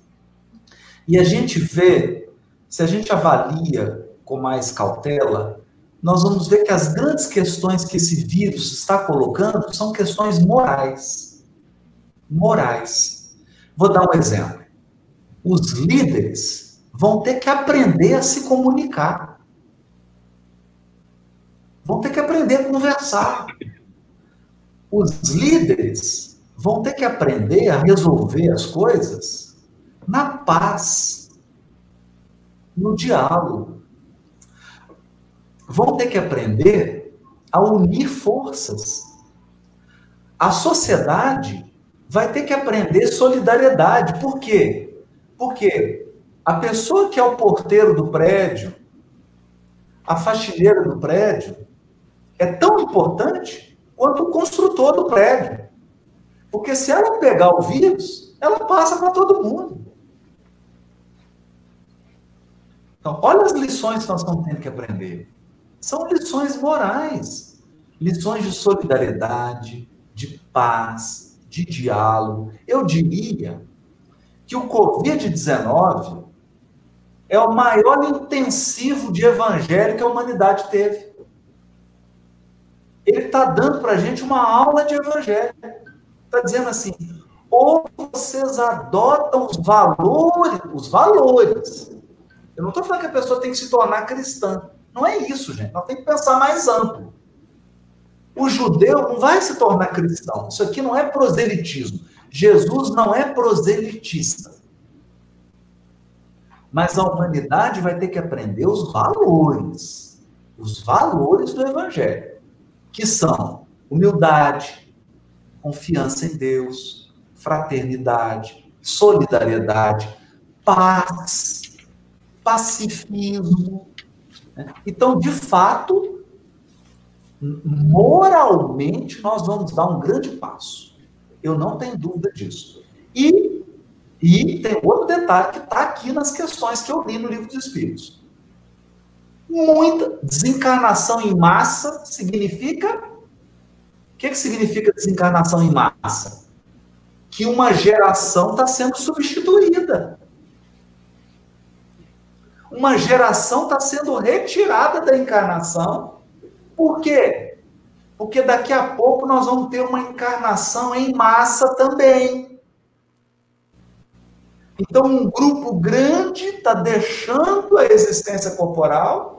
E a gente vê, se a gente avalia com mais cautela, nós vamos ver que as grandes questões que esse vírus está colocando são questões morais. Morais. Vou dar um exemplo. Os líderes vão ter que aprender a se comunicar. Vão ter que aprender a conversar. Os líderes vão ter que aprender a resolver as coisas na paz, no diálogo. Vão ter que aprender a unir forças. A sociedade vai ter que aprender solidariedade. Por quê? Porque a pessoa que é o porteiro do prédio, a faxineira do prédio, é tão importante quanto o construtor do prédio. Porque se ela pegar o vírus, ela passa para todo mundo. Então, olha as lições que nós estamos tendo que aprender. São lições morais, lições de solidariedade, de paz, de diálogo. Eu diria que o Covid-19 é o maior intensivo de evangelho que a humanidade teve. Ele está dando para a gente uma aula de evangelho. Está dizendo assim, ou vocês adotam os valores, os valores. Eu não estou falando que a pessoa tem que se tornar cristã. Não é isso, gente. Nós temos que pensar mais amplo. O judeu não vai se tornar cristão. Isso aqui não é proselitismo. Jesus não é proselitista. Mas a humanidade vai ter que aprender os valores. Os valores do evangelho. Que são humildade, confiança em Deus, fraternidade, solidariedade, paz, pacifismo. Né? Então, de fato, moralmente, nós vamos dar um grande passo. Eu não tenho dúvida disso. E, e tem outro detalhe que está aqui nas questões que eu li no livro dos Espíritos. Muita desencarnação em massa significa. O que, que significa desencarnação em massa? Que uma geração está sendo substituída. Uma geração está sendo retirada da encarnação. Por quê? Porque daqui a pouco nós vamos ter uma encarnação em massa também. Então, um grupo grande está deixando a existência corporal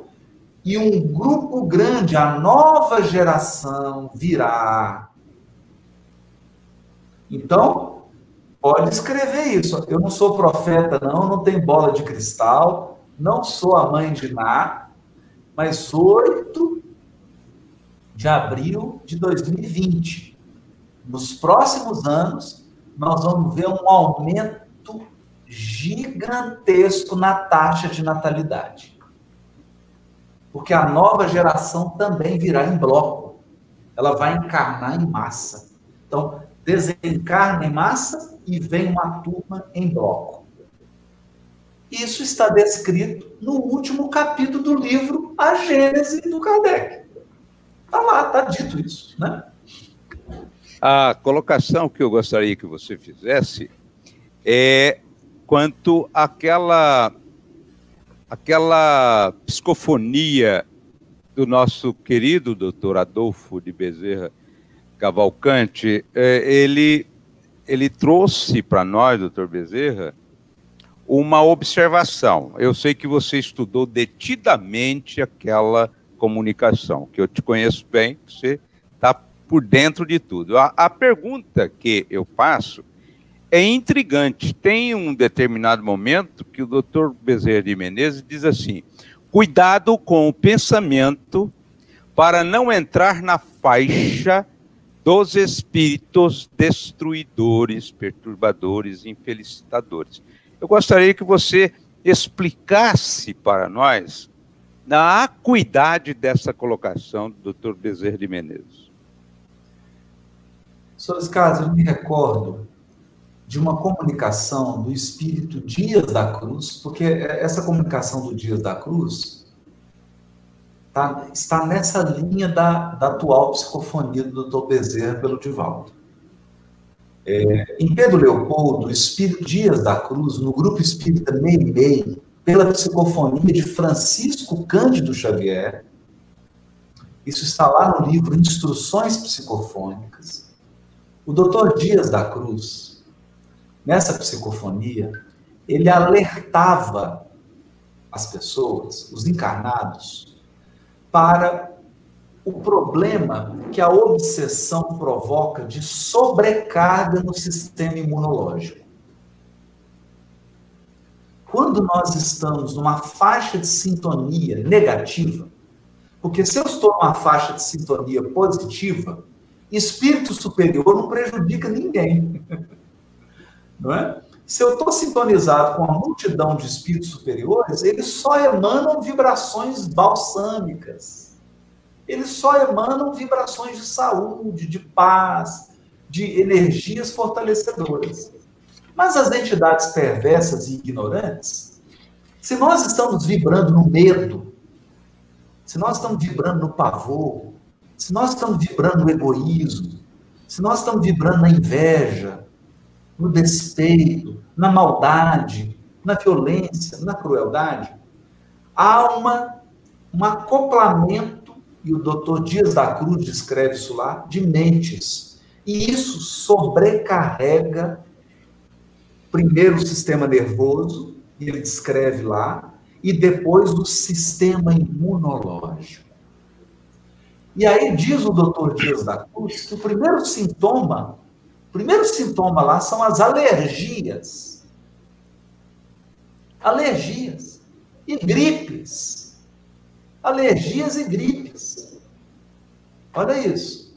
e um grupo grande, a nova geração, virá. Então, pode escrever isso. Eu não sou profeta, não, não tenho bola de cristal, não sou a mãe de Ná, mas 8 de abril de 2020. Nos próximos anos, nós vamos ver um aumento gigantesco na taxa de natalidade. Porque a nova geração também virá em bloco. Ela vai encarnar em massa. Então, desencarna em massa e vem uma turma em bloco. Isso está descrito no último capítulo do livro A Gênese do Kardec. Está lá, está dito isso, né? A colocação que eu gostaria que você fizesse é quanto àquela, àquela psicofonia do nosso querido doutor Adolfo de Bezerra Cavalcante. É, ele, ele trouxe para nós, doutor Bezerra, uma observação. Eu sei que você estudou detidamente aquela comunicação, que eu te conheço bem, você está por dentro de tudo. A, a, pergunta que eu faço é intrigante. Tem um determinado momento que o doutor Bezerra de Menezes diz assim: cuidado com o pensamento para não entrar na faixa dos espíritos destruidores, perturbadores, infelicitadores. Eu gostaria que você explicasse para nós a acuidade dessa colocação do Dr. Bezerra de Menezes. Senhores Carlos, eu me recordo de uma comunicação do espírito Dias da Cruz, porque essa comunicação do Dias da Cruz tá, está nessa linha da, da atual psicofonia do Dr. Bezerra pelo Divaldo. É, em Pedro Leopoldo, Espírito Dias da Cruz, no grupo espírita Meimei, pela psicofonia de Francisco Cândido Xavier, isso está lá no livro Instruções Psicofônicas. O doutor Dias da Cruz, nessa psicofonia, ele alertava as pessoas, os encarnados, para o problema que a obsessão provoca de sobrecarga no sistema imunológico. Quando nós estamos numa faixa de sintonia negativa, porque se eu estou numa faixa de sintonia positiva, espírito superior não prejudica ninguém. Não é? Se eu estou sintonizado com a multidão de espíritos superiores, eles só emanam vibrações balsâmicas eles só emanam vibrações de saúde, de paz, de energias fortalecedoras. Mas as entidades perversas e ignorantes, se nós estamos vibrando no medo, se nós estamos vibrando no pavor, se nós estamos vibrando no egoísmo, se nós estamos vibrando na inveja, no despeito, na maldade, na violência, na crueldade, há uma, um acoplamento e o doutor Dias da Cruz descreve isso lá, de mentes. E isso sobrecarrega primeiro o sistema nervoso, e ele descreve lá, e depois do sistema imunológico. E aí diz o doutor Dias da Cruz que o primeiro sintoma, o primeiro sintoma lá são as alergias. Alergias e gripes. Alergias e gripes. Olha isso.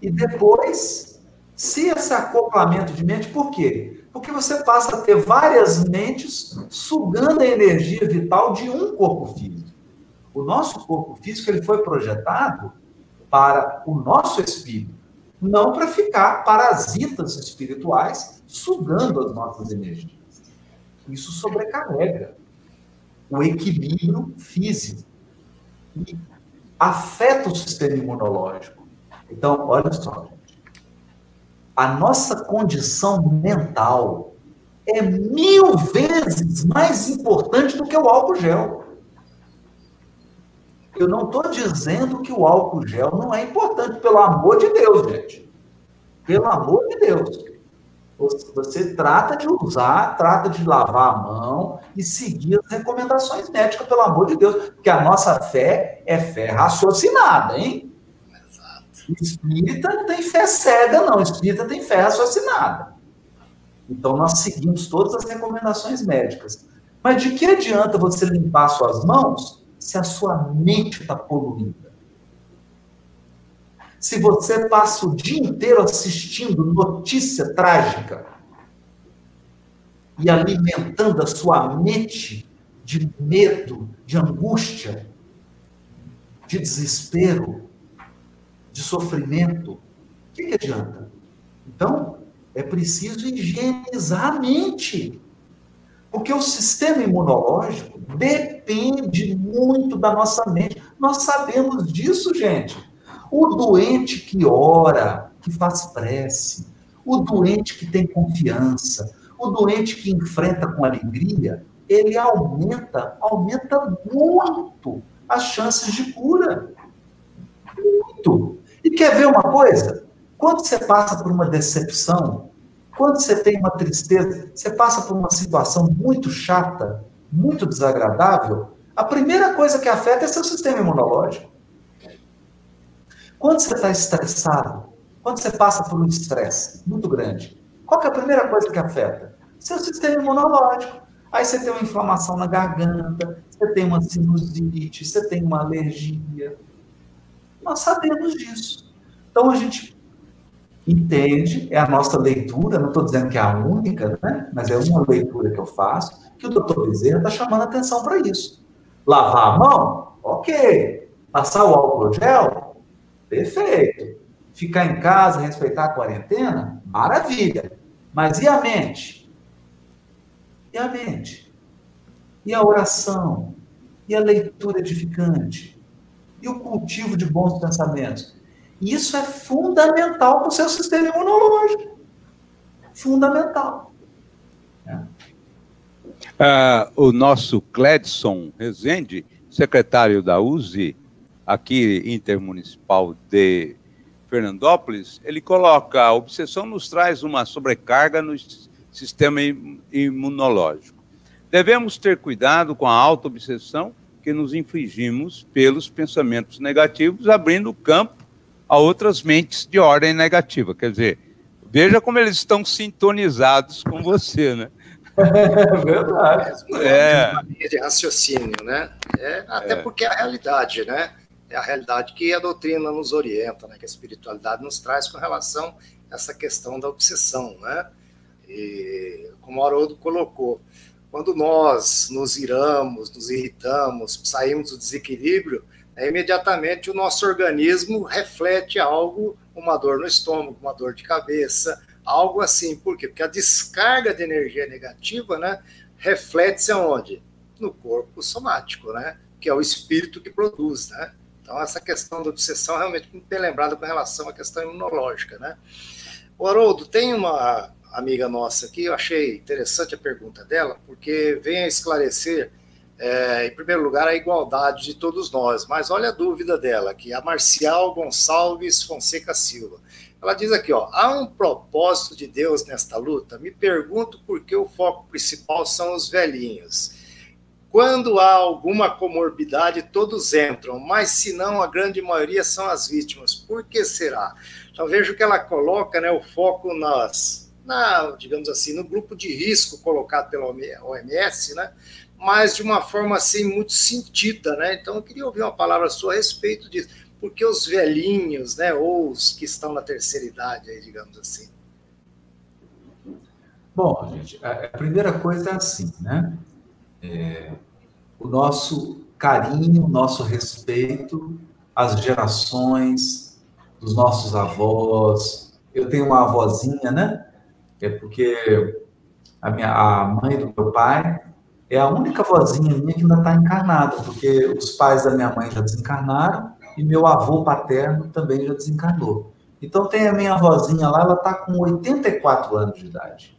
E depois, se esse acoplamento de mente, por quê? Porque você passa a ter várias mentes sugando a energia vital de um corpo físico. O nosso corpo físico ele foi projetado para o nosso espírito, não para ficar parasitas espirituais sugando as nossas energias. Isso sobrecarrega o equilíbrio físico e afeta o sistema imunológico. Então, olha só, a nossa condição mental é mil vezes mais importante do que o álcool gel. Eu não estou dizendo que o álcool gel não é importante, pelo amor de Deus, gente. Pelo amor de Deus. Você trata de usar, trata de lavar a mão e seguir as recomendações médicas, pelo amor de Deus, porque a nossa fé é fé raciocinada, hein? Espírita não tem fé cega, não. Espírita tem fé raciocinada. Então, nós seguimos todas as recomendações médicas. Mas de que adianta você limpar suas mãos se a sua mente está poluída? Se você passa o dia inteiro assistindo notícia trágica e alimentando a sua mente de medo, de angústia, de desespero, de sofrimento, o que, adianta? Então, é preciso higienizar a mente. Porque o sistema imunológico depende muito da nossa mente. Nós sabemos disso, gente. O doente que ora, que faz prece, o doente que tem confiança, o doente que enfrenta com alegria, ele aumenta, aumenta muito as chances de cura. Muito. E quer ver uma coisa? Quando você passa por uma decepção, quando você tem uma tristeza, você passa por uma situação muito chata, muito desagradável, a primeira coisa que afeta é seu sistema imunológico. Quando você está estressado, quando você passa por um estresse muito grande, qual é a primeira coisa que afeta? Seu sistema imunológico. Aí você tem uma inflamação na garganta, você tem uma sinusite, você tem uma alergia. Nós sabemos disso. Então a gente entende, é a nossa leitura, não estou dizendo que é a única, né? mas é uma leitura que eu faço, que o doutor Bezerra está chamando atenção para isso. Lavar a mão? Ok. Passar o álcool gel? Perfeito. Ficar em casa, respeitar a quarentena? Maravilha. Mas e a mente? E a mente? E a oração? E a leitura edificante? e o cultivo de bons pensamentos. Isso é fundamental para o seu sistema imunológico. Fundamental. Ah, o nosso Cledson Rezende, secretário da USE, aqui intermunicipal de Fernandópolis, ele coloca: a obsessão nos traz uma sobrecarga no sistema imunológico. Devemos ter cuidado com a auto-obsessão que nos infligimos pelos pensamentos negativos, abrindo campo a outras mentes de ordem negativa. Quer dizer, veja como eles estão sintonizados com você, né? É verdade. É. Uma linha de raciocínio, né? É, até é. porque é a realidade, né? É a realidade que a doutrina nos orienta, né? Que a espiritualidade nos traz com relação a essa questão da obsessão, né? E como o Haroldo colocou, quando nós nos iramos, nos irritamos, saímos do desequilíbrio, é, imediatamente o nosso organismo reflete algo, uma dor no estômago, uma dor de cabeça, algo assim. Por quê? Porque a descarga de energia negativa, né, reflete-se aonde? No corpo somático, né? Que é o espírito que produz, né? Então, essa questão da obsessão realmente me tem lembrado com relação à questão imunológica, né? O Haroldo, tem uma, amiga nossa aqui, eu achei interessante a pergunta dela, porque vem a esclarecer, é, em primeiro lugar, a igualdade de todos nós. Mas olha a dúvida dela, que a Marcial Gonçalves Fonseca Silva. Ela diz aqui, ó, há um propósito de Deus nesta luta? Me pergunto por que o foco principal são os velhinhos. Quando há alguma comorbidade, todos entram, mas se não, a grande maioria são as vítimas. Por que será? Então vejo que ela coloca né, o foco nas, na, digamos assim, no grupo de risco colocado pela OMS, né? mas de uma forma assim muito sentida, né? Então eu queria ouvir uma palavra sua a respeito disso, porque os velhinhos, né, ou os que estão na terceira idade, aí, digamos assim. Bom, gente, a primeira coisa é assim, né? É, o nosso carinho, o nosso respeito às gerações dos nossos avós. Eu tenho uma avózinha, né? É porque a, minha, a mãe do meu pai é a única vozinha minha que ainda está encarnada, porque os pais da minha mãe já desencarnaram e meu avô paterno também já desencarnou. Então tem a minha avózinha lá, ela está com 84 anos de idade.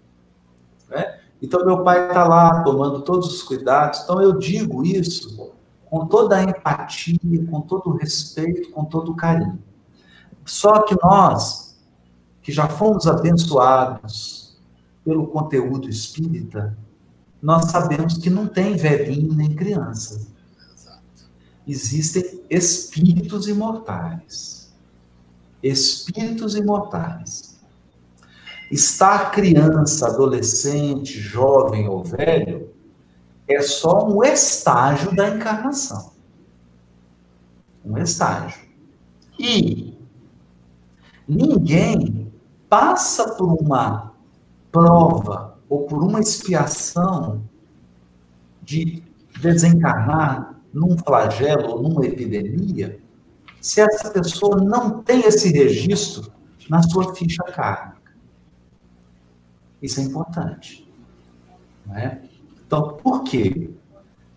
Né? Então, meu pai está lá tomando todos os cuidados. Então, eu digo isso com toda a empatia, com todo o respeito, com todo o carinho. Só que nós, que já fomos abençoados pelo conteúdo espírita, nós sabemos que não tem velhinho nem criança. Existem espíritos imortais. Espíritos imortais. Estar criança, adolescente, jovem ou velho é só um estágio da encarnação. Um estágio. E ninguém passa por uma prova ou por uma expiação de desencarnar num flagelo ou numa epidemia se essa pessoa não tem esse registro na sua ficha kármica. Isso é importante. Né? Então, por quê?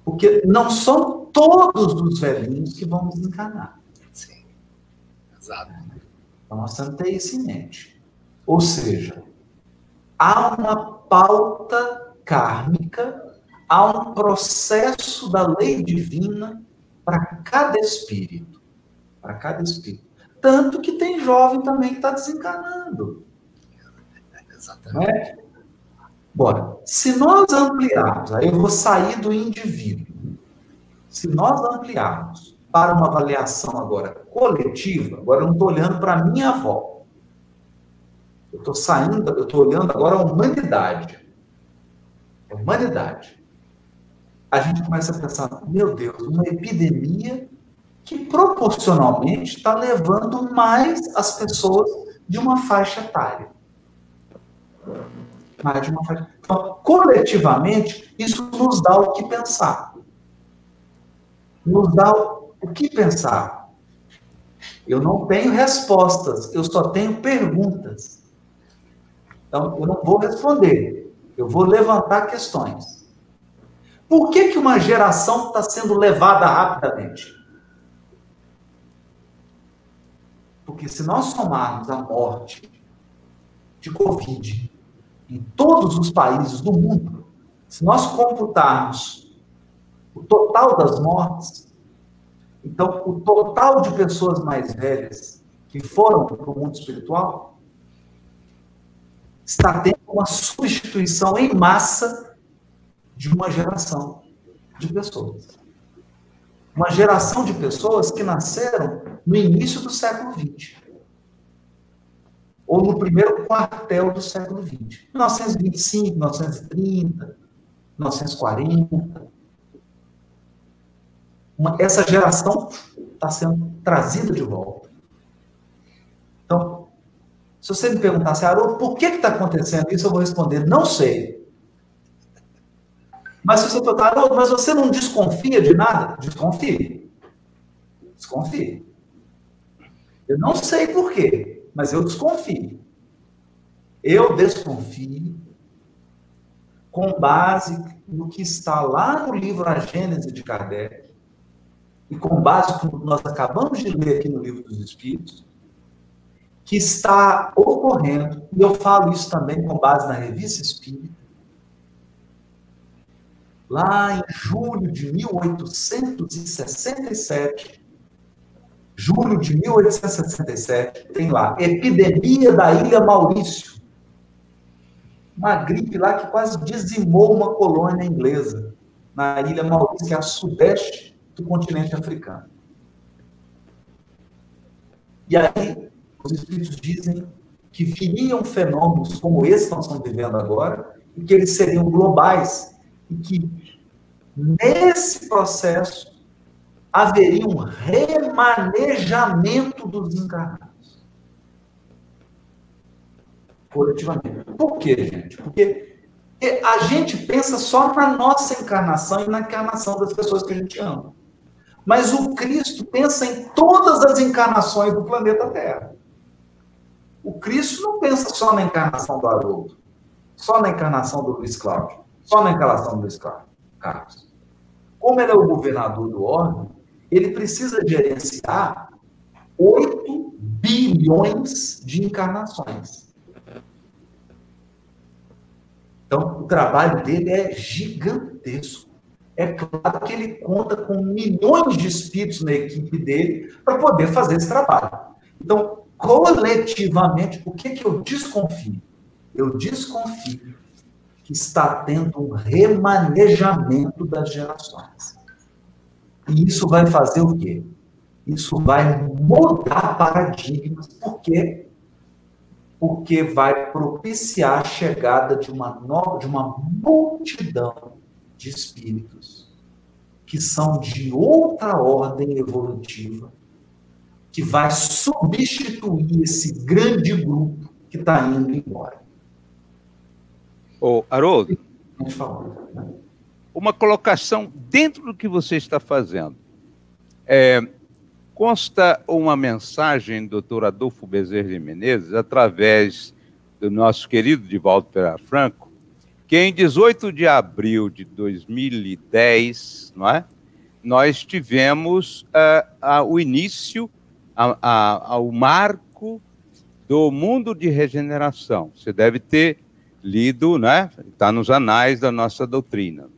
Porque não são todos os velhinhos que vão desencarnar. Sim. Exato. Então, nós temos que ter isso em mente. Ou seja, há uma pauta kármica, há um processo da lei divina para cada espírito. Para cada espírito. Tanto que tem jovem também que está desencarnando. Exatamente. Né? Bora, se nós ampliarmos, aí eu vou sair do indivíduo. Se nós ampliarmos para uma avaliação agora coletiva, agora eu não estou olhando para a minha avó. Eu estou saindo, eu estou olhando agora a humanidade. A humanidade. A gente começa a pensar, meu Deus, uma epidemia que proporcionalmente está levando mais as pessoas de uma faixa etária mais de uma faixa. Então, coletivamente, isso nos dá o que pensar. Nos dá o que pensar. Eu não tenho respostas, eu só tenho perguntas. Então, eu não vou responder, eu vou levantar questões. Por que, que uma geração está sendo levada rapidamente? Porque se nós somarmos a morte de Covid em todos os países do mundo, se nós computarmos o total das mortes, então o total de pessoas mais velhas que foram para o mundo espiritual está tendo uma substituição em massa de uma geração de pessoas. Uma geração de pessoas que nasceram no início do século XX ou no primeiro quartel do século XX. 1925, 1930, 1940. Uma, essa geração está sendo trazida de volta. Então, se você me perguntasse, Haroldo, por que está acontecendo isso, eu vou responder, não sei. Mas se você Haroldo, mas você não desconfia de nada? Desconfie. Desconfie. Eu não sei por quê mas eu desconfio. Eu desconfio com base no que está lá no livro A Gênese de Kardec e com base no que nós acabamos de ler aqui no livro dos Espíritos, que está ocorrendo, e eu falo isso também com base na revista Espírita, lá em julho de 1867, julho de 1867, tem lá, epidemia da Ilha Maurício. Uma gripe lá que quase dizimou uma colônia inglesa na ilha Maurício, que é a sudeste do continente africano. E aí, os espíritos dizem que viriam fenômenos como esse que nós estamos vivendo agora, e que eles seriam globais, e que nesse processo haveria um remanejamento dos encarnados. Coletivamente. Por quê, gente? Porque a gente pensa só na nossa encarnação e na encarnação das pessoas que a gente ama. Mas o Cristo pensa em todas as encarnações do planeta Terra. O Cristo não pensa só na encarnação do Haroldo, só na encarnação do Luiz Cláudio, só na encarnação do Luiz Carlos. Como ele é o governador do órgão, ele precisa gerenciar 8 bilhões de encarnações. Então, o trabalho dele é gigantesco. É claro que ele conta com milhões de espíritos na equipe dele para poder fazer esse trabalho. Então, coletivamente, o que, que eu desconfio? Eu desconfio que está tendo um remanejamento das gerações. E isso vai fazer o quê? Isso vai mudar paradigmas. Por quê? Porque vai propiciar a chegada de uma nova, de uma multidão de espíritos que são de outra ordem evolutiva, que vai substituir esse grande grupo que está indo embora. Ô, Haroldo, uma colocação dentro do que você está fazendo. É, consta uma mensagem do doutor Adolfo Bezerra de Menezes, através do nosso querido Divaldo Pereira Franco, que em 18 de abril de 2010, não é? nós tivemos uh, uh, o início, uh, o marco do mundo de regeneração. Você deve ter lido, né? Está nos anais da nossa doutrina.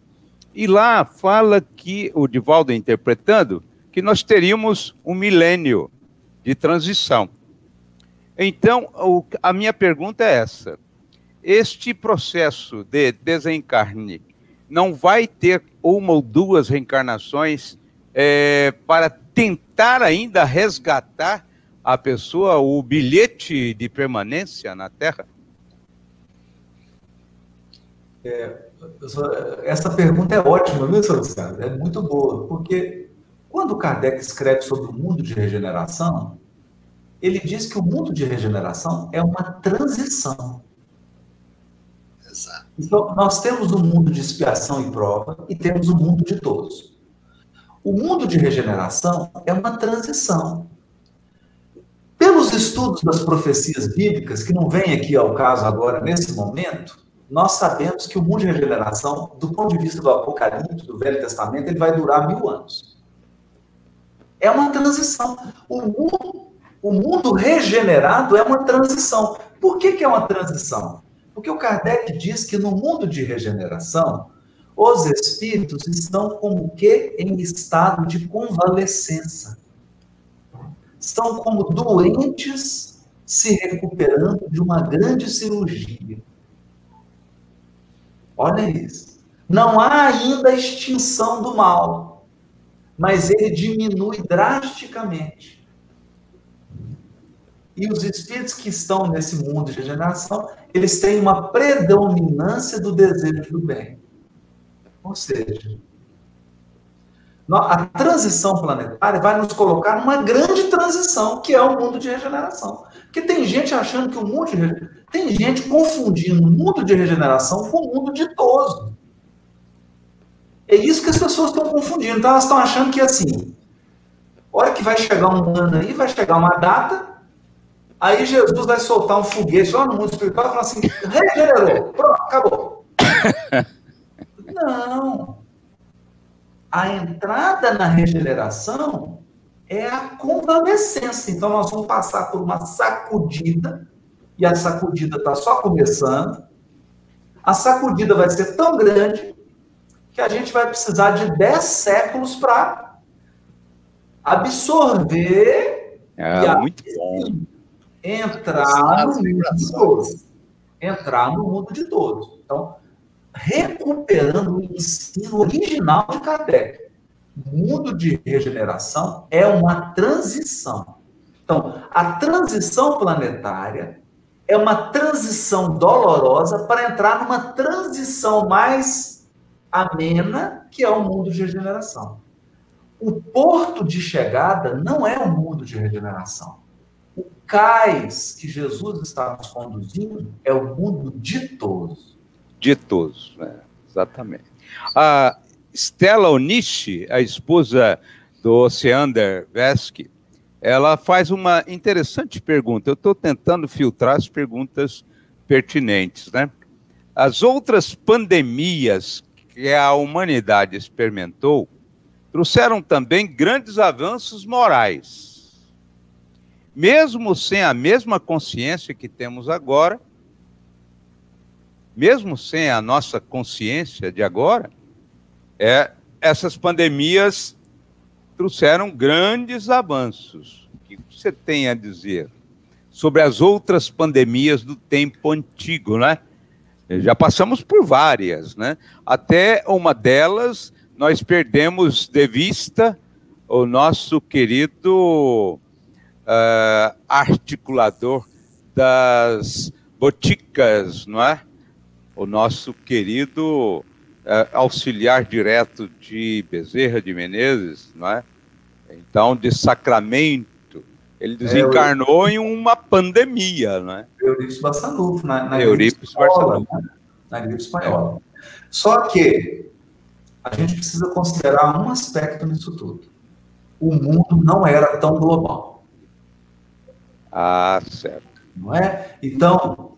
E lá fala que, o Divaldo interpretando, que nós teríamos um milênio de transição. Então, o, a minha pergunta é essa: este processo de desencarne não vai ter uma ou duas reencarnações é, para tentar ainda resgatar a pessoa, o bilhete de permanência na Terra? É, essa pergunta é ótima, viu, seu Luciano? É muito boa, porque quando Kardec escreve sobre o mundo de regeneração, ele diz que o mundo de regeneração é uma transição. Exato. Então, nós temos o um mundo de expiação e prova e temos o um mundo de todos. O mundo de regeneração é uma transição. Pelos estudos das profecias bíblicas, que não vem aqui ao caso agora, nesse momento, nós sabemos que o mundo de regeneração, do ponto de vista do Apocalipse, do Velho Testamento, ele vai durar mil anos. É uma transição. O mundo, o mundo regenerado é uma transição. Por que, que é uma transição? Porque o Kardec diz que no mundo de regeneração, os espíritos estão como que em estado de convalescença. Estão como doentes se recuperando de uma grande cirurgia. Olha isso. Não há ainda extinção do mal, mas ele diminui drasticamente. E os espíritos que estão nesse mundo de regeneração, eles têm uma predominância do desejo do bem. Ou seja, a transição planetária vai nos colocar numa grande transição, que é o mundo de regeneração. Porque tem gente achando que o mundo de tem gente confundindo o mundo de regeneração com o mundo ditoso. É isso que as pessoas estão confundindo. Então elas estão achando que assim, hora que vai chegar um ano aí, vai chegar uma data, aí Jesus vai soltar um foguete lá no mundo espiritual e falar assim, regenerou, pronto, acabou. Não. A entrada na regeneração é a convalescência. Então, nós vamos passar por uma sacudida, e a sacudida está só começando. A sacudida vai ser tão grande que a gente vai precisar de 10 séculos para absorver é, e muito bom. entrar no mundo de todos. Entrar no mundo de todos. Então, recuperando o ensino original de Kardec. O mundo de regeneração é uma transição. Então, a transição planetária é uma transição dolorosa para entrar numa transição mais amena, que é o mundo de regeneração. O porto de chegada não é o mundo de regeneração. O cais que Jesus está nos conduzindo é o mundo ditoso. Ditoso, né? exatamente. A Stella Onishi, a esposa do Oceander Vesky, ela faz uma interessante pergunta. Eu estou tentando filtrar as perguntas pertinentes, né? As outras pandemias que a humanidade experimentou trouxeram também grandes avanços morais. Mesmo sem a mesma consciência que temos agora, mesmo sem a nossa consciência de agora, é, essas pandemias trouxeram grandes avanços. O que você tem a dizer sobre as outras pandemias do tempo antigo, né? Já passamos por várias, né? Até uma delas nós perdemos de vista o nosso querido uh, articulador das boticas, não é? O nosso querido uh, auxiliar direto de Bezerra de Menezes, não é? Então, de Sacramento, ele desencarnou é, eu... em uma pandemia, não é? Eurípides Barçanufo, na, na Eurípides Barçanufo. Né? Na gripe espanhola. Só que a gente precisa considerar um aspecto nisso tudo. O mundo não era tão global. Ah, certo. Não é? Então,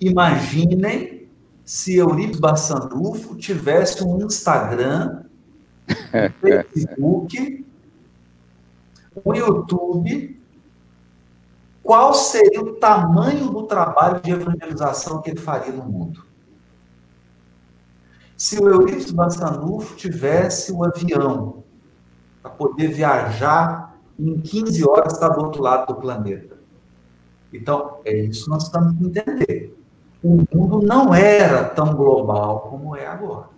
imaginem se Eurípides Bassanufo tivesse um Instagram, um Facebook, um YouTube, qual seria o tamanho do trabalho de evangelização que ele faria no mundo? Se o Eurípides Bassanufo tivesse o avião para poder viajar em 15 horas estar do outro lado do planeta. Então, é isso que nós estamos que entender. O mundo não era tão global como é agora.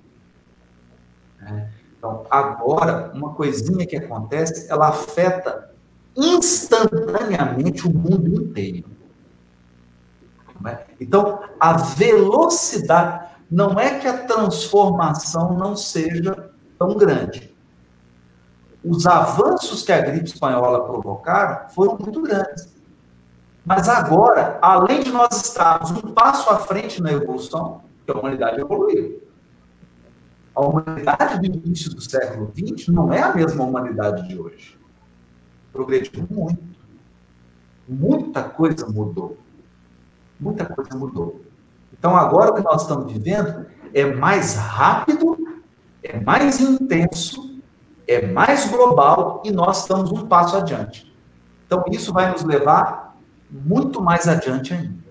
É. Então, agora, uma coisinha que acontece, ela afeta instantaneamente o mundo inteiro. É? Então, a velocidade. Não é que a transformação não seja tão grande. Os avanços que a gripe espanhola provocaram foram muito grandes. Mas agora, além de nós estarmos um passo à frente na evolução, que a humanidade evoluiu. A humanidade do início do século XX não é a mesma humanidade de hoje. Progrediu muito. Muita coisa mudou. Muita coisa mudou. Então, agora o que nós estamos vivendo é mais rápido, é mais intenso, é mais global e nós estamos um passo adiante. Então, isso vai nos levar muito mais adiante ainda,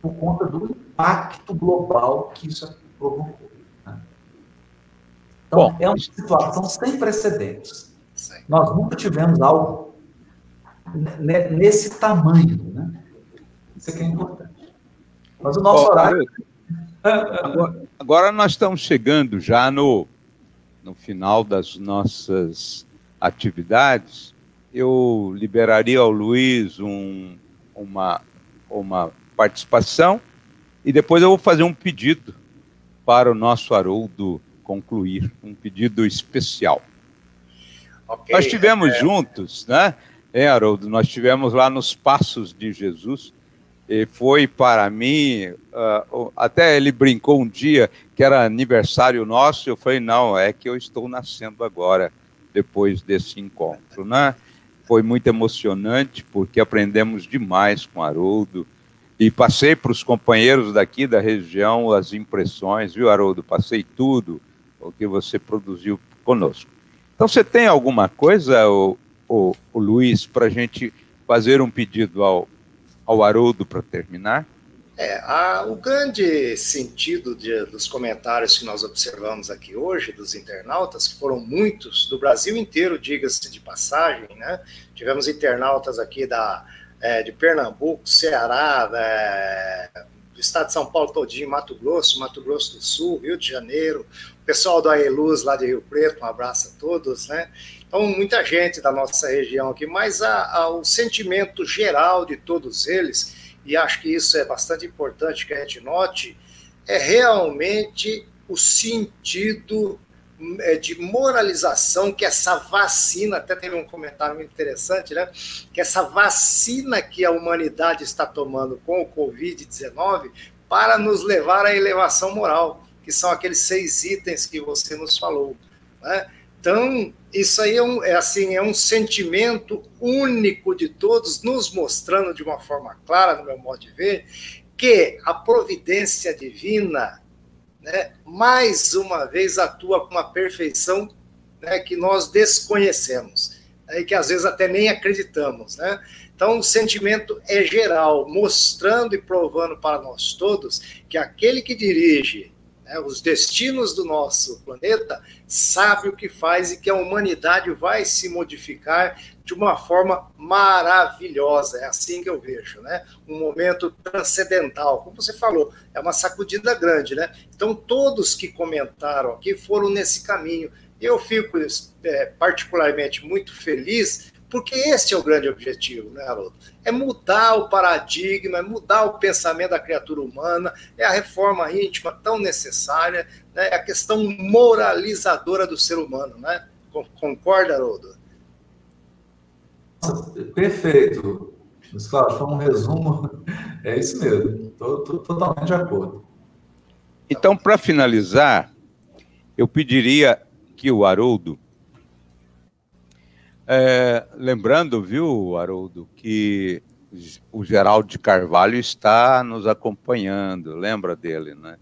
por conta do impacto global que isso provocou. Então, Bom, é uma situação sem precedentes. Nós nunca tivemos algo nesse tamanho. Né? Isso aqui é importante. Mas o nosso oh, horário. Agora, agora, nós estamos chegando já no, no final das nossas atividades. Eu liberaria ao Luiz um, uma, uma participação e depois eu vou fazer um pedido para o nosso Haroldo concluir, um pedido especial. Okay, nós tivemos é... juntos, né? Haroldo, nós tivemos lá nos Passos de Jesus e foi para mim, uh, até ele brincou um dia que era aniversário nosso, eu falei, não, é que eu estou nascendo agora, depois desse encontro, né? Foi muito emocionante, porque aprendemos demais com Haroldo, e passei para os companheiros daqui da região as impressões, viu, Haroldo? Passei tudo o que você produziu conosco. Então, você tem alguma coisa, o, o, o Luiz, para a gente fazer um pedido ao, ao Haroldo para terminar? É, a, o grande sentido de, dos comentários que nós observamos aqui hoje, dos internautas, que foram muitos, do Brasil inteiro, diga-se de passagem, né? Tivemos internautas aqui da, é, de Pernambuco, Ceará, é, do estado de São Paulo todinho, Mato Grosso, Mato Grosso do Sul, Rio de Janeiro, pessoal da Eluz lá de Rio Preto, um abraço a todos, né? Então, muita gente da nossa região aqui, mas a, a, o sentimento geral de todos eles, e acho que isso é bastante importante que a gente note, é realmente o sentido é, de moralização que essa vacina, até teve um comentário muito interessante, né? Que essa vacina que a humanidade está tomando com o Covid-19 para nos levar à elevação moral, que são aqueles seis itens que você nos falou, né? Então, isso aí é, um, é, assim, é um sentimento único de todos, nos mostrando de uma forma clara, no meu modo de ver, que a providência divina né, mais uma vez atua com uma perfeição né, que nós desconhecemos né, e que às vezes até nem acreditamos. Né? Então, o sentimento é geral, mostrando e provando para nós todos que aquele que dirige né, os destinos do nosso planeta sabe o que faz e que a humanidade vai se modificar de uma forma maravilhosa. É assim que eu vejo, né? Um momento transcendental, como você falou, é uma sacudida grande, né? Então, todos que comentaram aqui foram nesse caminho. Eu fico é, particularmente muito feliz porque esse é o grande objetivo, né, Haroldo? É mudar o paradigma, é mudar o pensamento da criatura humana, é a reforma íntima tão necessária, né, é a questão moralizadora do ser humano, né? Concorda, Haroldo? Perfeito. Mas, claro, foi um resumo. É isso mesmo. Estou totalmente de acordo. Então, para finalizar, eu pediria que o Haroldo. É, lembrando, viu, Haroldo, que o Geraldo de Carvalho está nos acompanhando, lembra dele, né?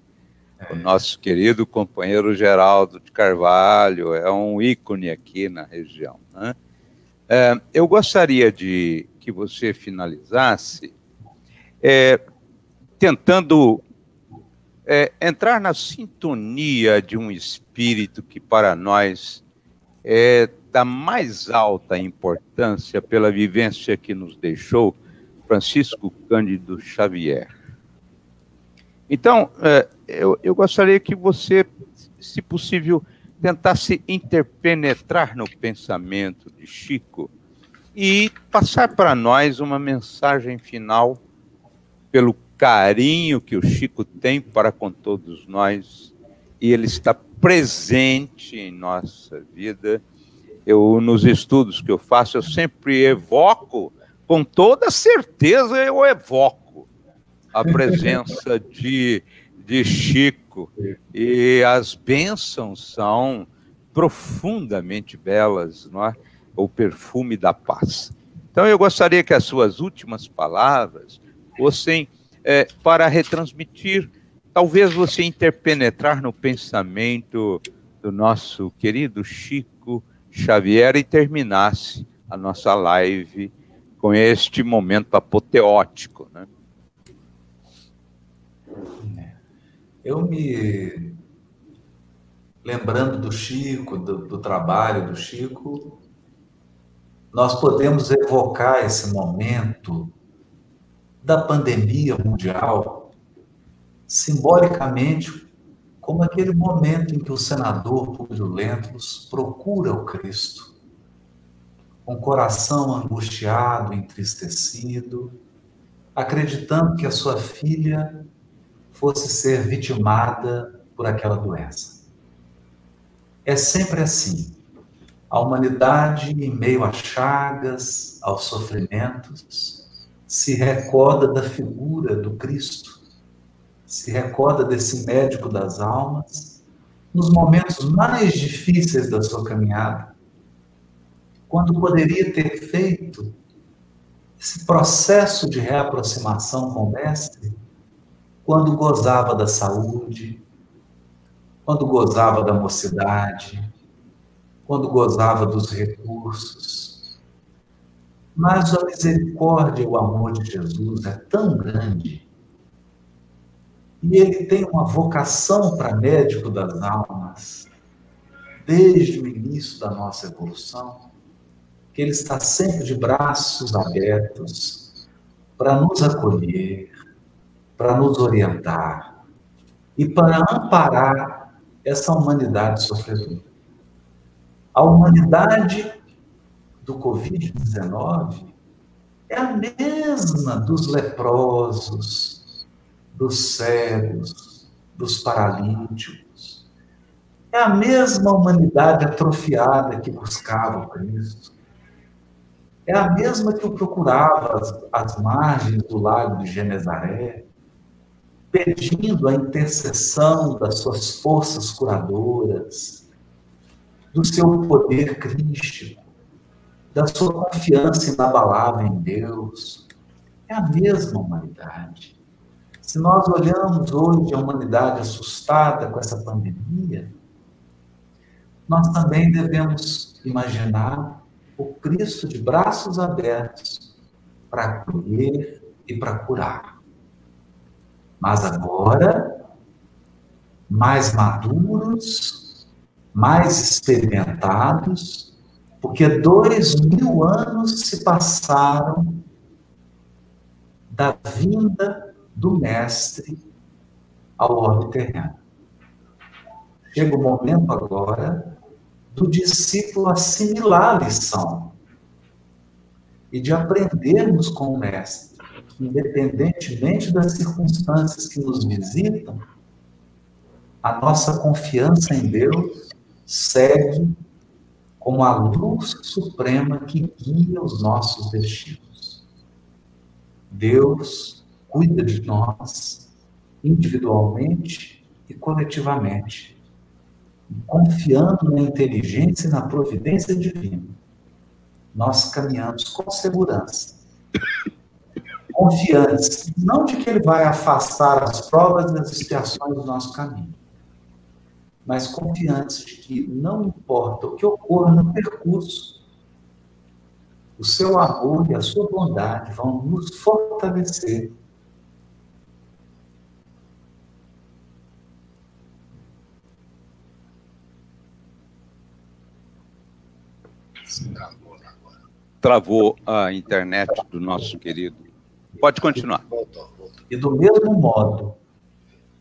É. O nosso querido companheiro Geraldo de Carvalho é um ícone aqui na região, né? É, eu gostaria de que você finalizasse é, tentando é, entrar na sintonia de um espírito que para nós é da mais alta importância pela vivência que nos deixou Francisco Cândido Xavier. Então, é, eu, eu gostaria que você, se possível, tentasse interpenetrar no pensamento de Chico e passar para nós uma mensagem final pelo carinho que o Chico tem para com todos nós e ele está presente em nossa vida. Eu nos estudos que eu faço, eu sempre evoco com toda certeza eu evoco a presença de de Chico, e as bênçãos são profundamente belas, não é? O perfume da paz. Então, eu gostaria que as suas últimas palavras fossem é, para retransmitir, talvez você interpenetrar no pensamento do nosso querido Chico Xavier e terminasse a nossa live com este momento apoteótico, né? Eu me lembrando do Chico, do, do, trabalho do Chico, nós podemos evocar esse momento da pandemia mundial simbolicamente como aquele momento em que o senador Públio Lentulus procura o Cristo, com o coração angustiado, entristecido, acreditando que a sua filha fosse ser vitimada por aquela doença. É sempre assim. A humanidade, em meio a chagas, aos sofrimentos, se recorda da figura do Cristo, se recorda desse médico das almas, nos momentos mais difíceis da sua caminhada, quando poderia ter feito esse processo de reaproximação com o Mestre quando gozava da saúde, quando gozava da mocidade, quando gozava dos recursos. Mas a misericórdia e o amor de Jesus é tão grande. E ele tem uma vocação para médico das almas, desde o início da nossa evolução, que ele está sempre de braços abertos para nos acolher, para nos orientar e para amparar essa humanidade sofredora. A humanidade do Covid-19 é a mesma dos leprosos, dos cegos, dos paralíticos. É a mesma humanidade atrofiada que buscava o Cristo. É a mesma que o procurava às, margens do lago de Genezaré, pedindo a intercessão das suas forças curadoras, do seu poder crístico, da sua confiança inabalável em Deus. É a mesma humanidade. Se nós olhamos hoje a humanidade assustada com essa pandemia, nós também devemos imaginar o Cristo de braços abertos para acolher e para curar. Mas agora, mais maduros, mais experimentados, porque dois mil anos se passaram da vinda do Mestre ao orbe terreno. Chega o momento agora do discípulo assimilar a lição e de aprendermos com o Mestre, independentemente das circunstâncias que nos visitam, a nossa confiança em Deus segue como a luz suprema que guia os nossos destinos. Deus cuida de nós individualmente e coletivamente confiando na inteligência e na providência divina, nós caminhamos com segurança. Confiantes, não de que ele vai afastar as provas e as expiações do nosso caminho, mas confiantes de que não importa o que ocorra no percurso, o seu amor e a sua bondade vão nos fortalecer Travou a internet do nosso querido. Pode continuar. E do mesmo modo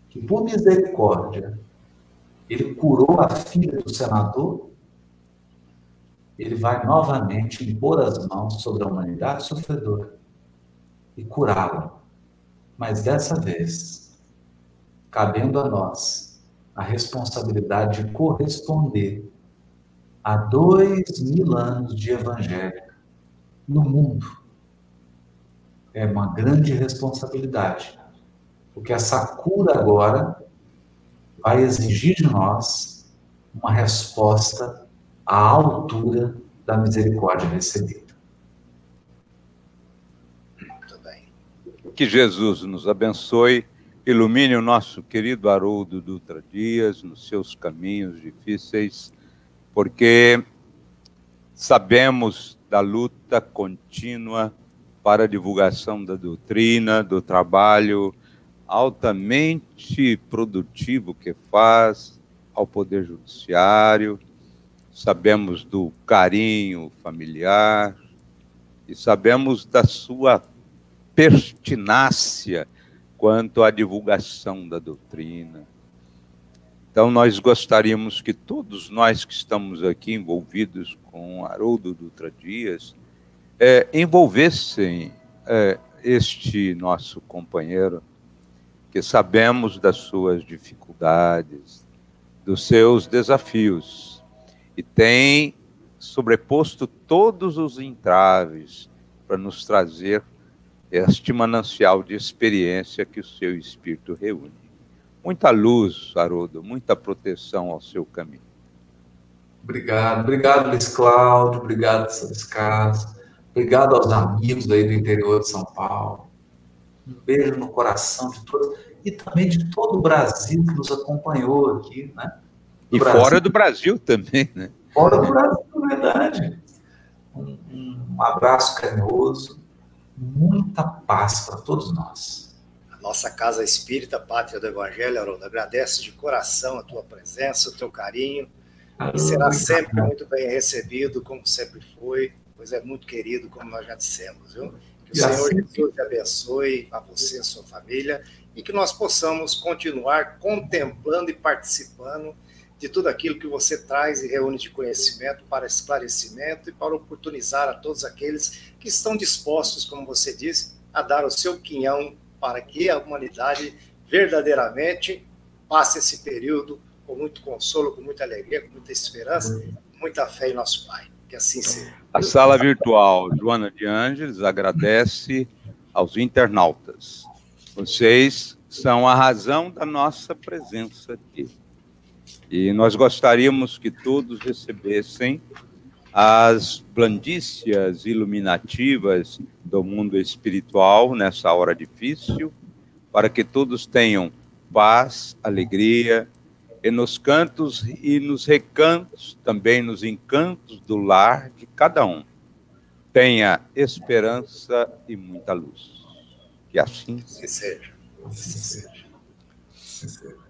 que, por misericórdia, ele curou a filha do senador, ele vai novamente impor as mãos sobre a humanidade sofredora e curá-la. Mas dessa vez, cabendo a nós a responsabilidade de corresponder há dois mil anos de evangelho no mundo. É uma grande responsabilidade, porque essa cura agora vai exigir de nós uma resposta à altura da misericórdia recebida. Muito bem. Que Jesus nos abençoe, ilumine o nosso querido Haroldo Dutra Dias nos seus caminhos difíceis porque sabemos da luta contínua para a divulgação da doutrina, do trabalho altamente produtivo que faz ao Poder Judiciário, sabemos do carinho familiar e sabemos da sua pertinácia quanto à divulgação da doutrina então, nós gostaríamos que todos nós que estamos aqui envolvidos com Haroldo Dutra Dias é, envolvessem é, este nosso companheiro, que sabemos das suas dificuldades, dos seus desafios, e tem sobreposto todos os entraves para nos trazer este manancial de experiência que o seu espírito reúne. Muita luz, Haroldo, muita proteção ao seu caminho. Obrigado, obrigado, Luiz Cláudio, obrigado, Luiz Carlos, obrigado aos amigos aí do interior de São Paulo. Um beijo no coração de todos e também de todo o Brasil que nos acompanhou aqui, né? Do e Brasil. fora do Brasil também, né? Fora do Brasil, é verdade. Um, um abraço carinhoso, muita paz para todos nós nossa Casa Espírita, Pátria do Evangelho, Haroldo, agradece de coração a tua presença, o teu carinho, e será sempre muito bem recebido, como sempre foi, pois é muito querido, como nós já dissemos, viu? Que o Senhor assim... Jesus te abençoe a você e a sua família e que nós possamos continuar contemplando e participando de tudo aquilo que você traz e reúne de conhecimento para esclarecimento e para oportunizar a todos aqueles que estão dispostos, como você disse, a dar o seu quinhão para que a humanidade verdadeiramente passe esse período com muito consolo, com muita alegria, com muita esperança, com muita fé em nosso Pai. Que assim seja. A sala virtual Joana de Ângeles agradece aos internautas. Vocês são a razão da nossa presença aqui. E nós gostaríamos que todos recebessem as blandícias iluminativas do mundo espiritual nessa hora difícil, para que todos tenham paz, alegria, e nos cantos e nos recantos, também nos encantos do lar de cada um, tenha esperança e muita luz. Que assim seja. Assim seja. Assim seja.